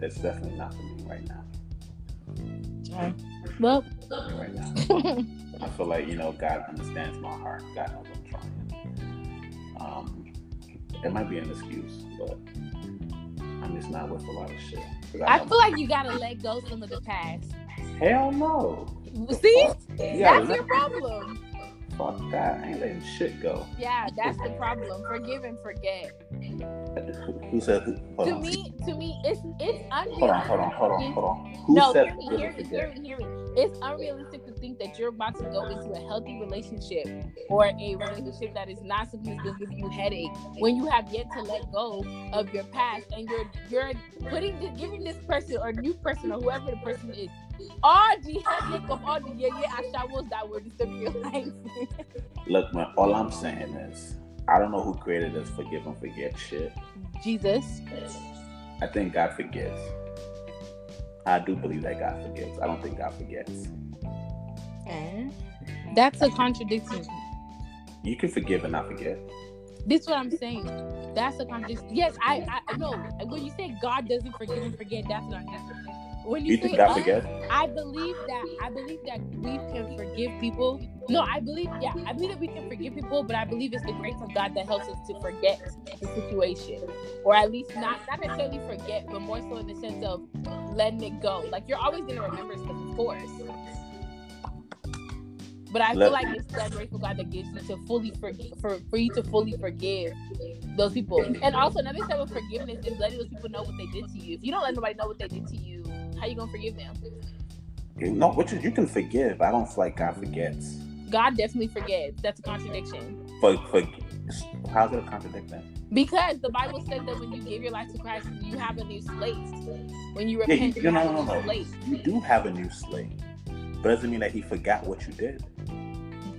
It's definitely not for me right now. Well, right now, I feel like you know God understands my heart. God knows I'm trying. Um, it might be an excuse, but I'm just not with a lot of shit. I, I feel like you gotta let go some of the past. Hell no. See, yeah, that's your problem. fuck that. I ain't letting shit go. Yeah, that's the problem. Forgive and forget. Who said? Who, to on. me, to me, it's it's unrealistic. Hold on, hold on, hold on, hold on. Who no, said hear me, hear me, hear me, hear me. It's unrealistic to think that you're about to go into a healthy relationship or a relationship that is not something that's gonna give you headache when you have yet to let go of your past and you're you're putting this, giving this person or new person or whoever the person is all the headache of all the yeah yeah ashawos that were disturbing your life. Look, man, all I'm saying is I don't know who created this forgive and forget shit. Jesus. I think God forgets. I do believe that God forgets. I don't think God forgets. And that's a contradiction. You can forgive and not forget. This is what I'm saying. That's a contradiction. Yes, I I know. When you say God doesn't forgive and forget, that's not when you, you think God forget? I believe that I believe that we can forgive people. No, I believe yeah, I believe that we can forgive people, but I believe it's the grace of God that helps us to forget the situation, or at least not not necessarily forget, but more so in the sense of letting it go. Like you're always gonna remember stuff, of course. But I feel like it's that grateful God that gives you to fully forgive for, for you to fully forgive those people. And also another step of forgiveness is letting those people know what they did to you. If you don't let nobody know what they did to you, how you gonna forgive them? No, which is you can forgive. I don't feel like God forgets. God definitely forgets. That's a contradiction. For for how's it a contradiction? Because the Bible says that when you give your life to Christ, you have a new slate. When you repent, yeah, you, you, no, no, no. You do have a new slate, but doesn't mean that He forgot what you did.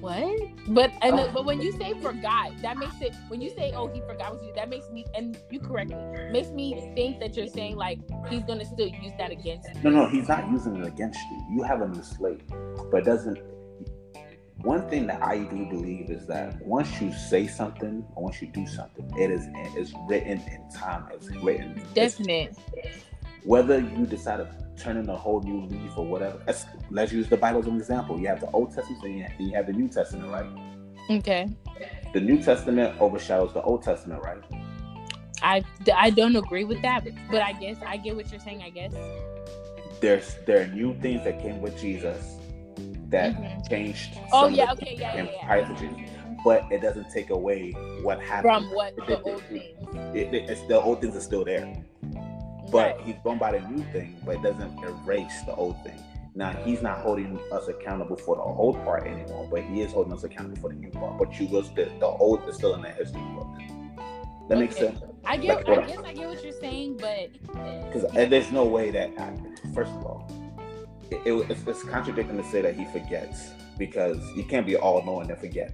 What? But and oh. but when you say forgot, that makes it when you say oh he forgot what you that makes me and you correct me makes me think that you're saying like he's gonna still use that against you. No, no, he's not using it against you. You have a new slate, but doesn't. One thing that I do believe is that once you say something or once you do something, it is it's written in time. It's written. Definite. It's, whether you decide to turn in a whole new leaf or whatever. Let's, let's use the Bible as an example. You have the Old Testament and you have the New Testament, right? Okay. The New Testament overshadows the Old Testament, right? I, I don't agree with that, but I guess I get what you're saying. I guess there's there are new things that came with Jesus that mm-hmm. changed. Oh yeah, okay, yeah, yeah, yeah. Jesus, but it doesn't take away what happened from what the old things. It, it, it's the old things are still there but he's going by the new thing, but it doesn't erase the old thing. Now he's not holding us accountable for the old part anymore, but he is holding us accountable for the new part. But you was the, the old is still in the history book. That okay. makes sense. I get. Like, I guess I get what you're saying, but because uh, there's no way that first of all, it, it, it's, it's contradicting to say that he forgets because you can't be all knowing and forget.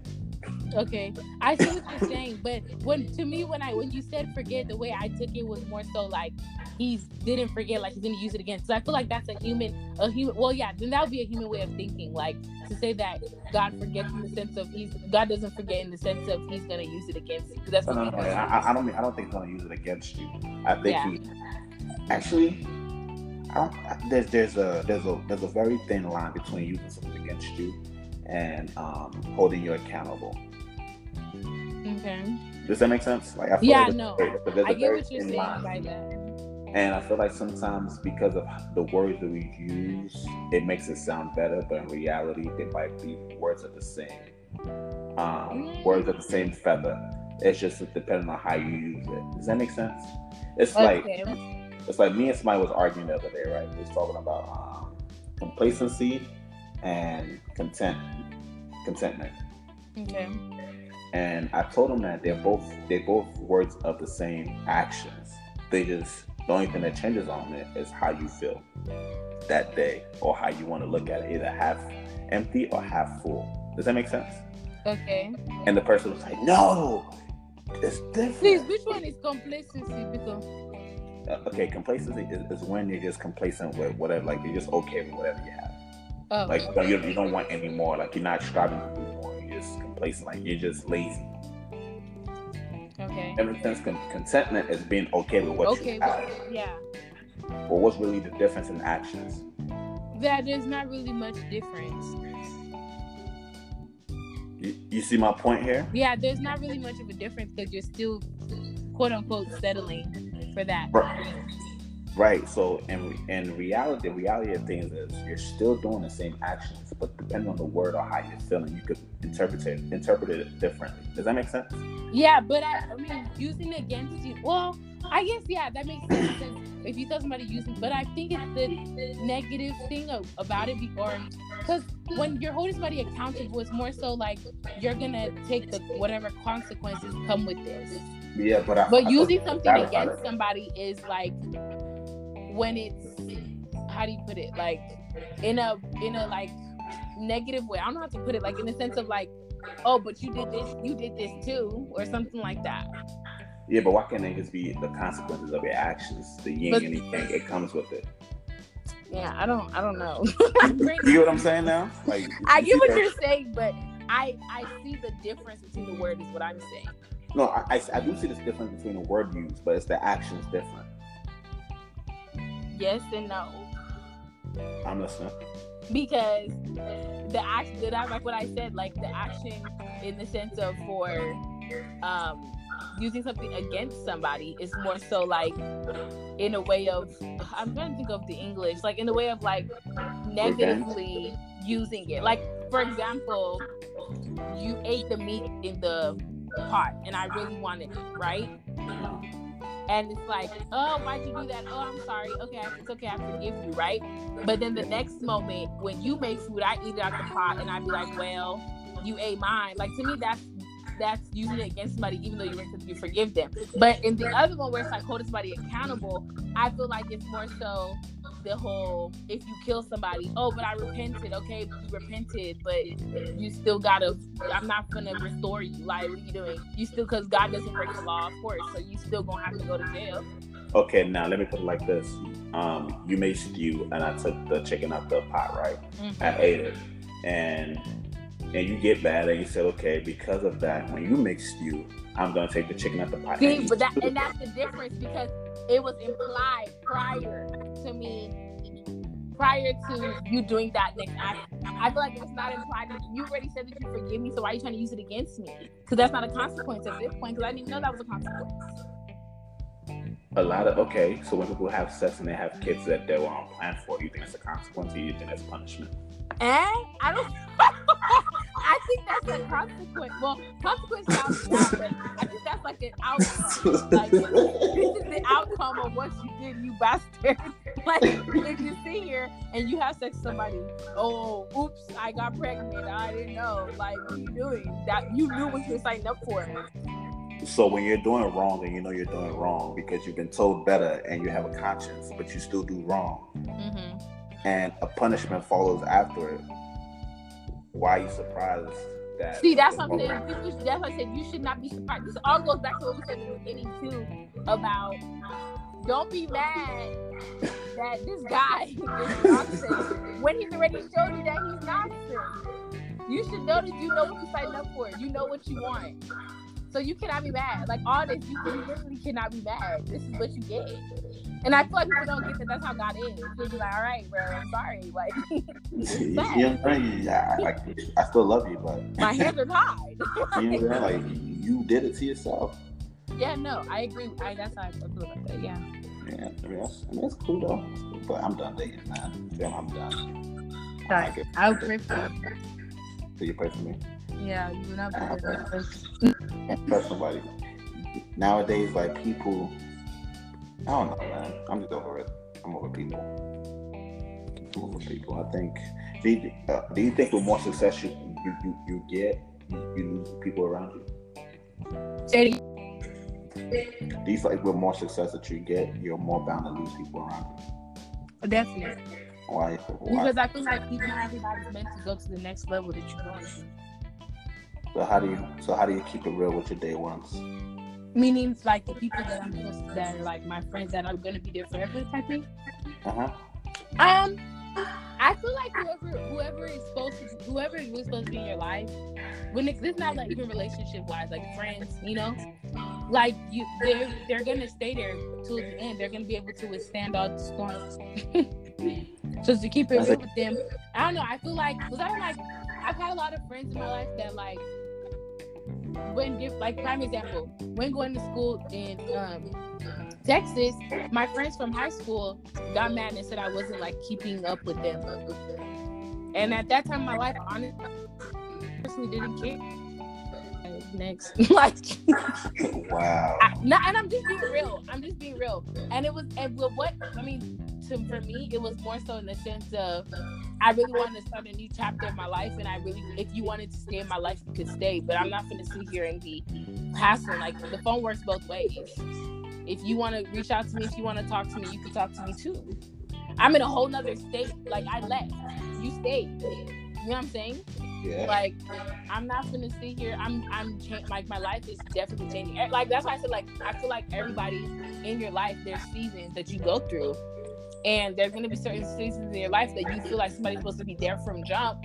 Okay, I see what you're saying, but when to me when I when you said forget, the way I took it was more so like he didn't forget, like he's gonna use it again. So I feel like that's a human, a human. Well, yeah, then that would be a human way of thinking. Like to say that God forgets in the sense of he's God doesn't forget in the sense of he's gonna use it against you. That's no, no, no, I, I, don't mean I don't think he's gonna use it against you. I think yeah. he actually. there's there's a there's a there's a very thin line between using something against you and um, holding you accountable. Okay. Does that make sense? Like I feel yeah, like no. I get what you're saying by that. And I feel like sometimes because of the words that we use, it makes it sound better, but in reality, they might be words of the same. Um, mm. Words of the same feather. It's just depending on how you use it. Does that make sense? It's okay. like it's like me and somebody was arguing the other day, right? We was talking about um, complacency and content, contentment. Okay. And I told them that they're both they're both words of the same actions. They just the only thing that changes on it is how you feel that day or how you want to look at it, either half empty or half full. Does that make sense? Okay. And the person was like, "No, it's different." Please, which one is complacency? Because uh, okay, complacency is, is, when you're just complacent with whatever, like you're just okay with whatever you have. Oh. Like you, you don't want any more. Like you're not striving to do more. You're just complacent. Like you're just lazy. Okay. Ever since con- contentment is being okay with what okay, you have. yeah. But what's really the difference in actions? That there's not really much difference. You, you see my point here? Yeah, there's not really much of a difference because you're still, quote unquote, settling for that. Right. Right. So in in reality, the reality of things is you're still doing the same actions, but depending on the word or how you're feeling, you could interpret it interpret it differently. Does that make sense? Yeah, but I, I mean, using it against you. Well, I guess yeah, that makes sense. if you tell somebody using, but I think it's the negative thing of, about it, or because when you're holding somebody accountable, it's more so like you're gonna take the whatever consequences come with this. Yeah, but I, but I using something against somebody is like when it's how do you put it like in a in a like negative way. I don't know how to put it like in the sense of like, oh, but you did this, you did this too, or something like that. Yeah, but why can't it just be the consequences of your actions, the yin but, and the yang? It comes with it. Yeah, I don't, I don't know. you get what I'm saying now? Like, I get what that? you're saying, but I, I see the difference between the word is what I'm saying. No, I, I, I do see this difference between the word used, but it's the actions different. Yes and no. I'm listening. Because the action that I like what I said, like the action in the sense of for um using something against somebody is more so like in a way of I'm trying to think of the English, like in a way of like negatively using it. Like for example, you ate the meat in the pot and I really wanted it, right? And it's like, oh, why'd you do that? Oh, I'm sorry. Okay, it's okay. I forgive you, right? But then the next moment, when you make food, I eat it out the pot, and I'd be like, well, you ate mine. Like to me, that's that's using it against somebody, even though you you forgive them. But in the other one, where it's like holding somebody accountable, I feel like it's more so the whole if you kill somebody, oh, but I repented. Okay, you repented, but you still gotta. I'm not gonna restore you. Like, what are you doing? You still because God doesn't break the law, of course. So you still gonna have to go to jail. Okay, now let me put it like this: um, you made stew, and I took the chicken out the pot, right? Mm-hmm. I ate it, and and you get mad and you said, okay, because of that, when you make stew, I'm gonna take the chicken out the pot. See, but that and that's the difference because it was implied prior to me prior to you doing that next act. I feel like it's not implied. You already said that you forgive me, so why are you trying to use it against me? Because that's not a consequence at this point. Because I didn't know that was a consequence. A lot of okay, so when people have sex and they have kids that they were on plan for, you think that's a consequence, or you think it's punishment? And I don't. I think that's a consequence. Well, consequence sounds bad, but I think that's like an outcome. Like this is the outcome of what you did, you bastard. like if you sit here and you have sex with somebody, oh, oops, I got pregnant. I didn't know. Like, what are you doing? That you knew what you were signing up for. So when you're doing wrong and you know you're doing wrong because you've been told better and you have a conscience, but you still do wrong, mm-hmm. and a punishment follows after it why are you surprised that? See, that's something that's what I said. You should not be surprised. This all goes back to what we said in the beginning too about don't be mad that this guy is nonsense when he's already showed you that he's nonsense. You should know that you know what you signed up for. You know what you want. So you cannot be mad. Like all this, you, you literally cannot be mad. This is what you get. And I feel like people don't get that that's how God is. They'll be like, all right, bro, I'm sorry. Like, yeah, yeah, I, I, still love you, but my hands are tied. you know, like you did it to yourself. Yeah, no, I agree. I that's how I feel about that. Yeah. Yeah, I mean, that's, I mean, it's cool though. But I'm done dating, man. Yeah, I'm done. Right. I'll pray for you. Do you pray for me? Yeah, you not for somebody. Nowadays, like people I don't know, man. I'm just over it. I'm over people. I'm over people. I think. Do you, uh, do you think the more success you you, you, you get, you, you, lose people around you? Say do you feel like with more success that you get, you're more bound to lose people around you? Definitely. Why? Why? Because I feel like people everybody's meant to go to the next level that you're going to. So how do you? So how do you keep it real with your day ones? Meaning, like the people that I'm close to, that are like my friends that are gonna be there forever, type thing. Uh huh. Um, I feel like whoever whoever is supposed to whoever is supposed to be in your life, when it, it's not like even relationship wise, like friends, you know, like you they're they're gonna stay there till the end. They're gonna be able to withstand all the storms. so to keep it real with them, I don't know. I feel like because I don't like I've had a lot of friends in my life that like when like prime example, when going to school in um Texas, my friends from high school got mad and said I wasn't like keeping up with them. And at that time in my life, honestly, personally didn't care. Next, like, wow. I, not, and I'm just being real. I'm just being real. And it was, and what I mean, to for me, it was more so in the sense of I really wanted to start a new chapter in my life, and I really, if you wanted to stay in my life, you could stay. But I'm not going to sit here and be hassling. Like the phone works both ways. If you want to reach out to me, if you want to talk to me, you can talk to me too. I'm in a whole nother state. Like I left, you stayed. You know what I'm saying? Yeah. Like I'm not gonna sit here. I'm I'm cha- like my life is definitely changing. Eh, like that's why I said like I feel like everybody in your life there's seasons that you go through and there's going to be certain seasons in your life that you feel like somebody's supposed to be there from jump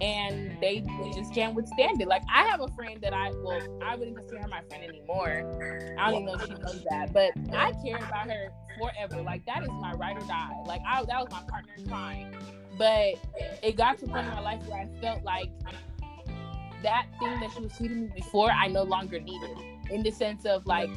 and they just can't withstand it. Like i have a friend that i well i wouldn't consider her my friend anymore. I don't even know if she knows that but i care about her forever. Like that is my ride or die. Like I, that was my partner in crime. But it got to a point in my life where i felt like that thing that she was feeding me before i no longer needed. In the sense of like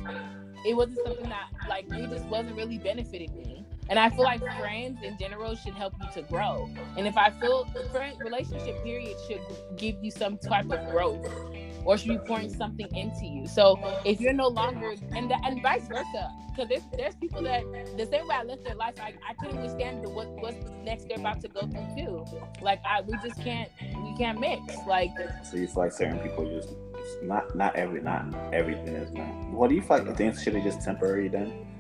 it wasn't something that like it just wasn't really benefiting me and I feel like friends in general should help you to grow. And if I feel the friend relationship period should give you some type of growth or should be pouring something into you. So if you're no longer and the, and vice versa, because there's there's people that the same way I lived their life, I, I couldn't understand the, what what's next they're about to go through too. Like I we just can't we can't mix. Like so you feel like certain people just not not every not everything is not. What do you feel like things should be just temporary then?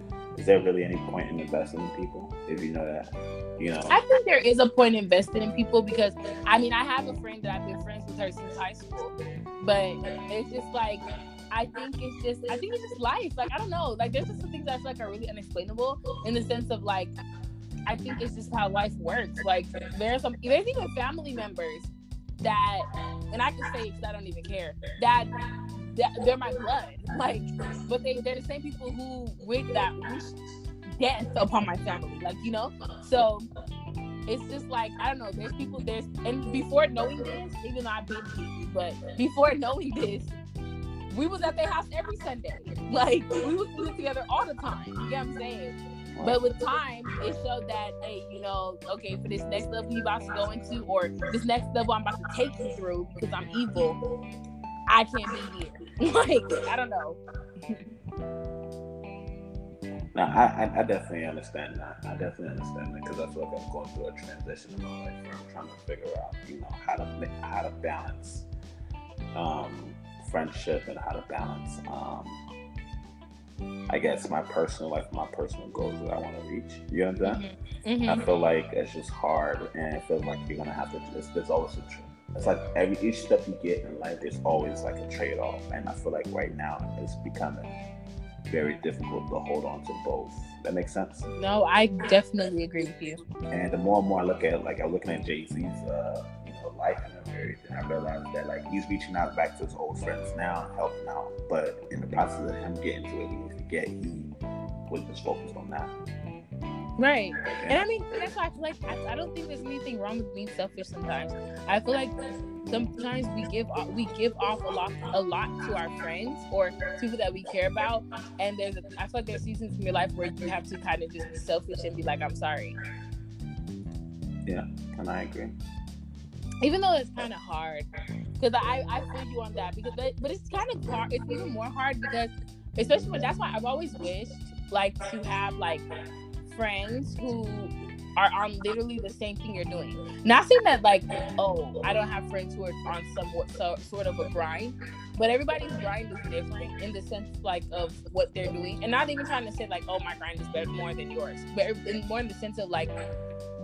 Is there really any point in investing in people if you know that? You know, I think there is a point investing in people because I mean I have a friend that I've been friends with her since high school, but it's just like I think it's just I think it's just life. Like I don't know, like there's just some things that I feel like are really unexplainable in the sense of like I think it's just how life works. Like there's some there's even family members that and I can say because I don't even care that they're my blood. Like, but they they're the same people who with that wish death upon my family. Like, you know. So it's just like I don't know. There's people there's and before knowing this, even though I've been to but before knowing this, we was at their house every Sunday. Like we was living together all the time. You get what I'm saying? But with time, it showed that, hey, you know, okay, for this next level you about to go into, or this next level I'm about to take you through because I'm evil, I can't be here. like I don't know. no, I, I definitely understand that. I definitely understand that because I feel like I'm going through a transition in my life where I'm trying to figure out, you know, how to how to balance um, friendship and how to balance, um, I guess, my personal life, my personal goals that I want to reach. You understand? Mm-hmm. Mm-hmm. I feel like it's just hard, and I feel like you're gonna have to. Just, there's always a it's like every each step you get in life there's always like a trade-off and i feel like right now it's becoming very difficult to hold on to both. That makes sense? No i definitely agree with you. And the more and more i look at like i'm looking at jay-z's uh, you know life and everything i realize that like he's reaching out back to his old friends now and helping out. But in the process of him getting to where he needs to get he was just focused on that Right. And I mean, that's why I feel like I, I, don't think there's anything wrong with being selfish sometimes. I feel like sometimes we give off, we give off a lot a lot to our friends or to people that we care about, and there's a, I feel like there's seasons in your life where you have to kind of just be selfish and be like, I'm sorry. Yeah, and I agree. Even though it's kind of hard, because I I feel you on that because but, but it's kind of hard. It's even more hard because especially when that's why I've always wished like to have like friends who are on literally the same thing you're doing. Not saying that like, oh, I don't have friends who are on somewhat so, sort of a grind, but everybody's grind is different in the sense like of what they're doing, and not even trying to say like, oh, my grind is better more than yours, but more in the sense of like.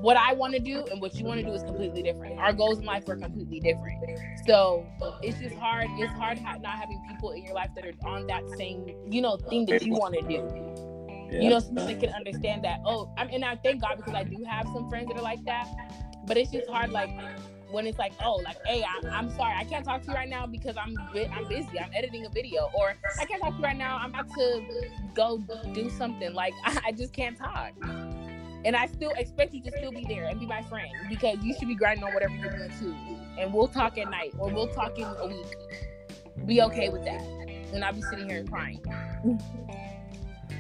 What I want to do and what you want to do is completely different. Our goals in life are completely different. So it's just hard. It's hard not having people in your life that are on that same, you know, thing that you want to do. Yeah. You know, somebody can understand that. Oh, I mean, I thank God because I do have some friends that are like that. But it's just hard, like when it's like, oh, like, hey, I, am sorry, I can't talk to you right now because I'm I'm busy. I'm editing a video, or I can't talk to you right now. I'm about to go do something. Like, I, I just can't talk. And I still expect you to still be there and be my friend because you should be grinding on whatever you're doing too. And we'll talk at night or we'll talk in a week. be okay with that, and I'll be sitting here crying.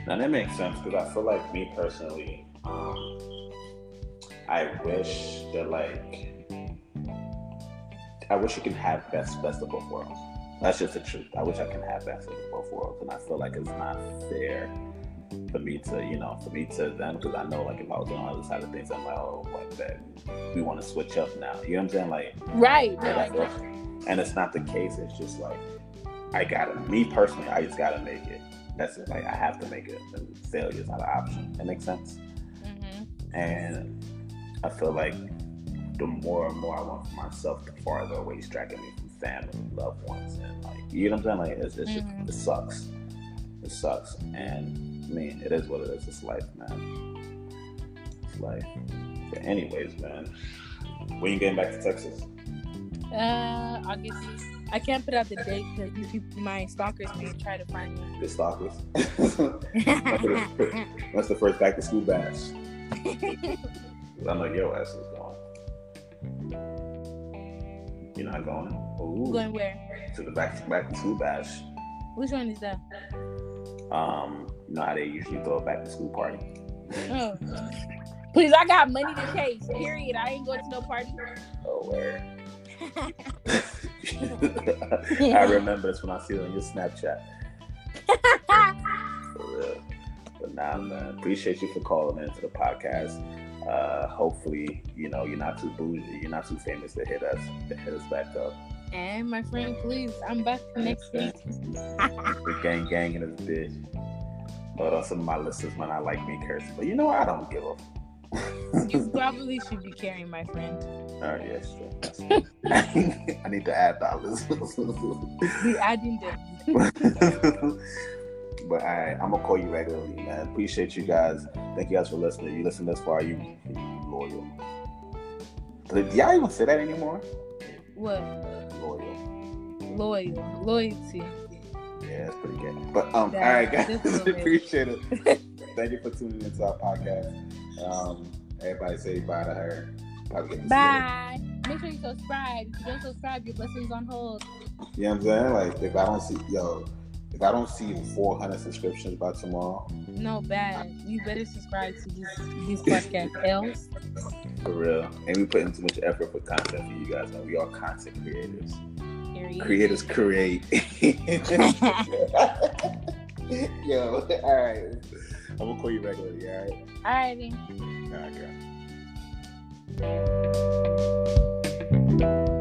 Now that makes sense because I feel like me personally, um, I wish that like I wish you can have best best of both worlds. That's just the truth. I wish I can have best of both worlds, and I feel like it's not fair for me to, you know, for me to them because I know like if I was on the other side of things, I'm like, oh, what that we want to switch up now. You know what I'm saying? Like, right, right. And it's not the case. It's just like I gotta. Me personally, I just gotta make it. That's it. Like I have to make it. And failure is not an option. That makes sense. Mm-hmm. And I feel like the more and more I want for myself, the farther away it's dragging me from family, loved ones, and like you know what I'm saying. Like it's, it's mm-hmm. just, it sucks. It sucks. And I mean, it is what it is. It's life, man. It's life. But anyways, man, when you getting back to Texas? Uh, August. I can't put out the date because people, my stalkers, may try to find me. The stalkers. That's the first back to school bash? I know your ass is going. You're not going. Ooh. Going where? To the back to back to school bash. Which one is that? Um, you know how they usually throw a back to school party. Oh. Please, I got money to chase. Period. I ain't going to no party. Oh, where? I remember this when I see it on your Snapchat. for real. But nah, man. Appreciate you for calling into the podcast. Uh, hopefully, you know, you're not too bougie, you're not too famous to hit us, to hit us back up. And my friend, please, I'm back next week. the gang gang in this bitch. But uh, some of my listeners might not like me cursing, but you know I don't give a. you probably should be carrying my friend. All right, yes. I need to add dollars. be adding them. But I, I'm gonna call you regularly, man. Appreciate you guys. Thank you guys for listening. You listen this far, you, you loyal. Do y'all even say that anymore? What? Loyal. Loyal. Loyalty. Yeah, that's pretty good. But um, all right, guys, appreciate it. Thank you for tuning into our podcast. Um, everybody say bye to her. Bye. Make sure you subscribe. If you don't subscribe, your blessings on hold. You know what I'm saying? Like if I don't see yo, if I don't see 400 subscriptions by tomorrow, no bad. You better subscribe to this this podcast, else. For real, and we put in too much effort for content for you guys. Man, we are content creators. Period. Creators create. Yo, all right. I'm gonna call you regularly. All right. Alrighty. All right, girl.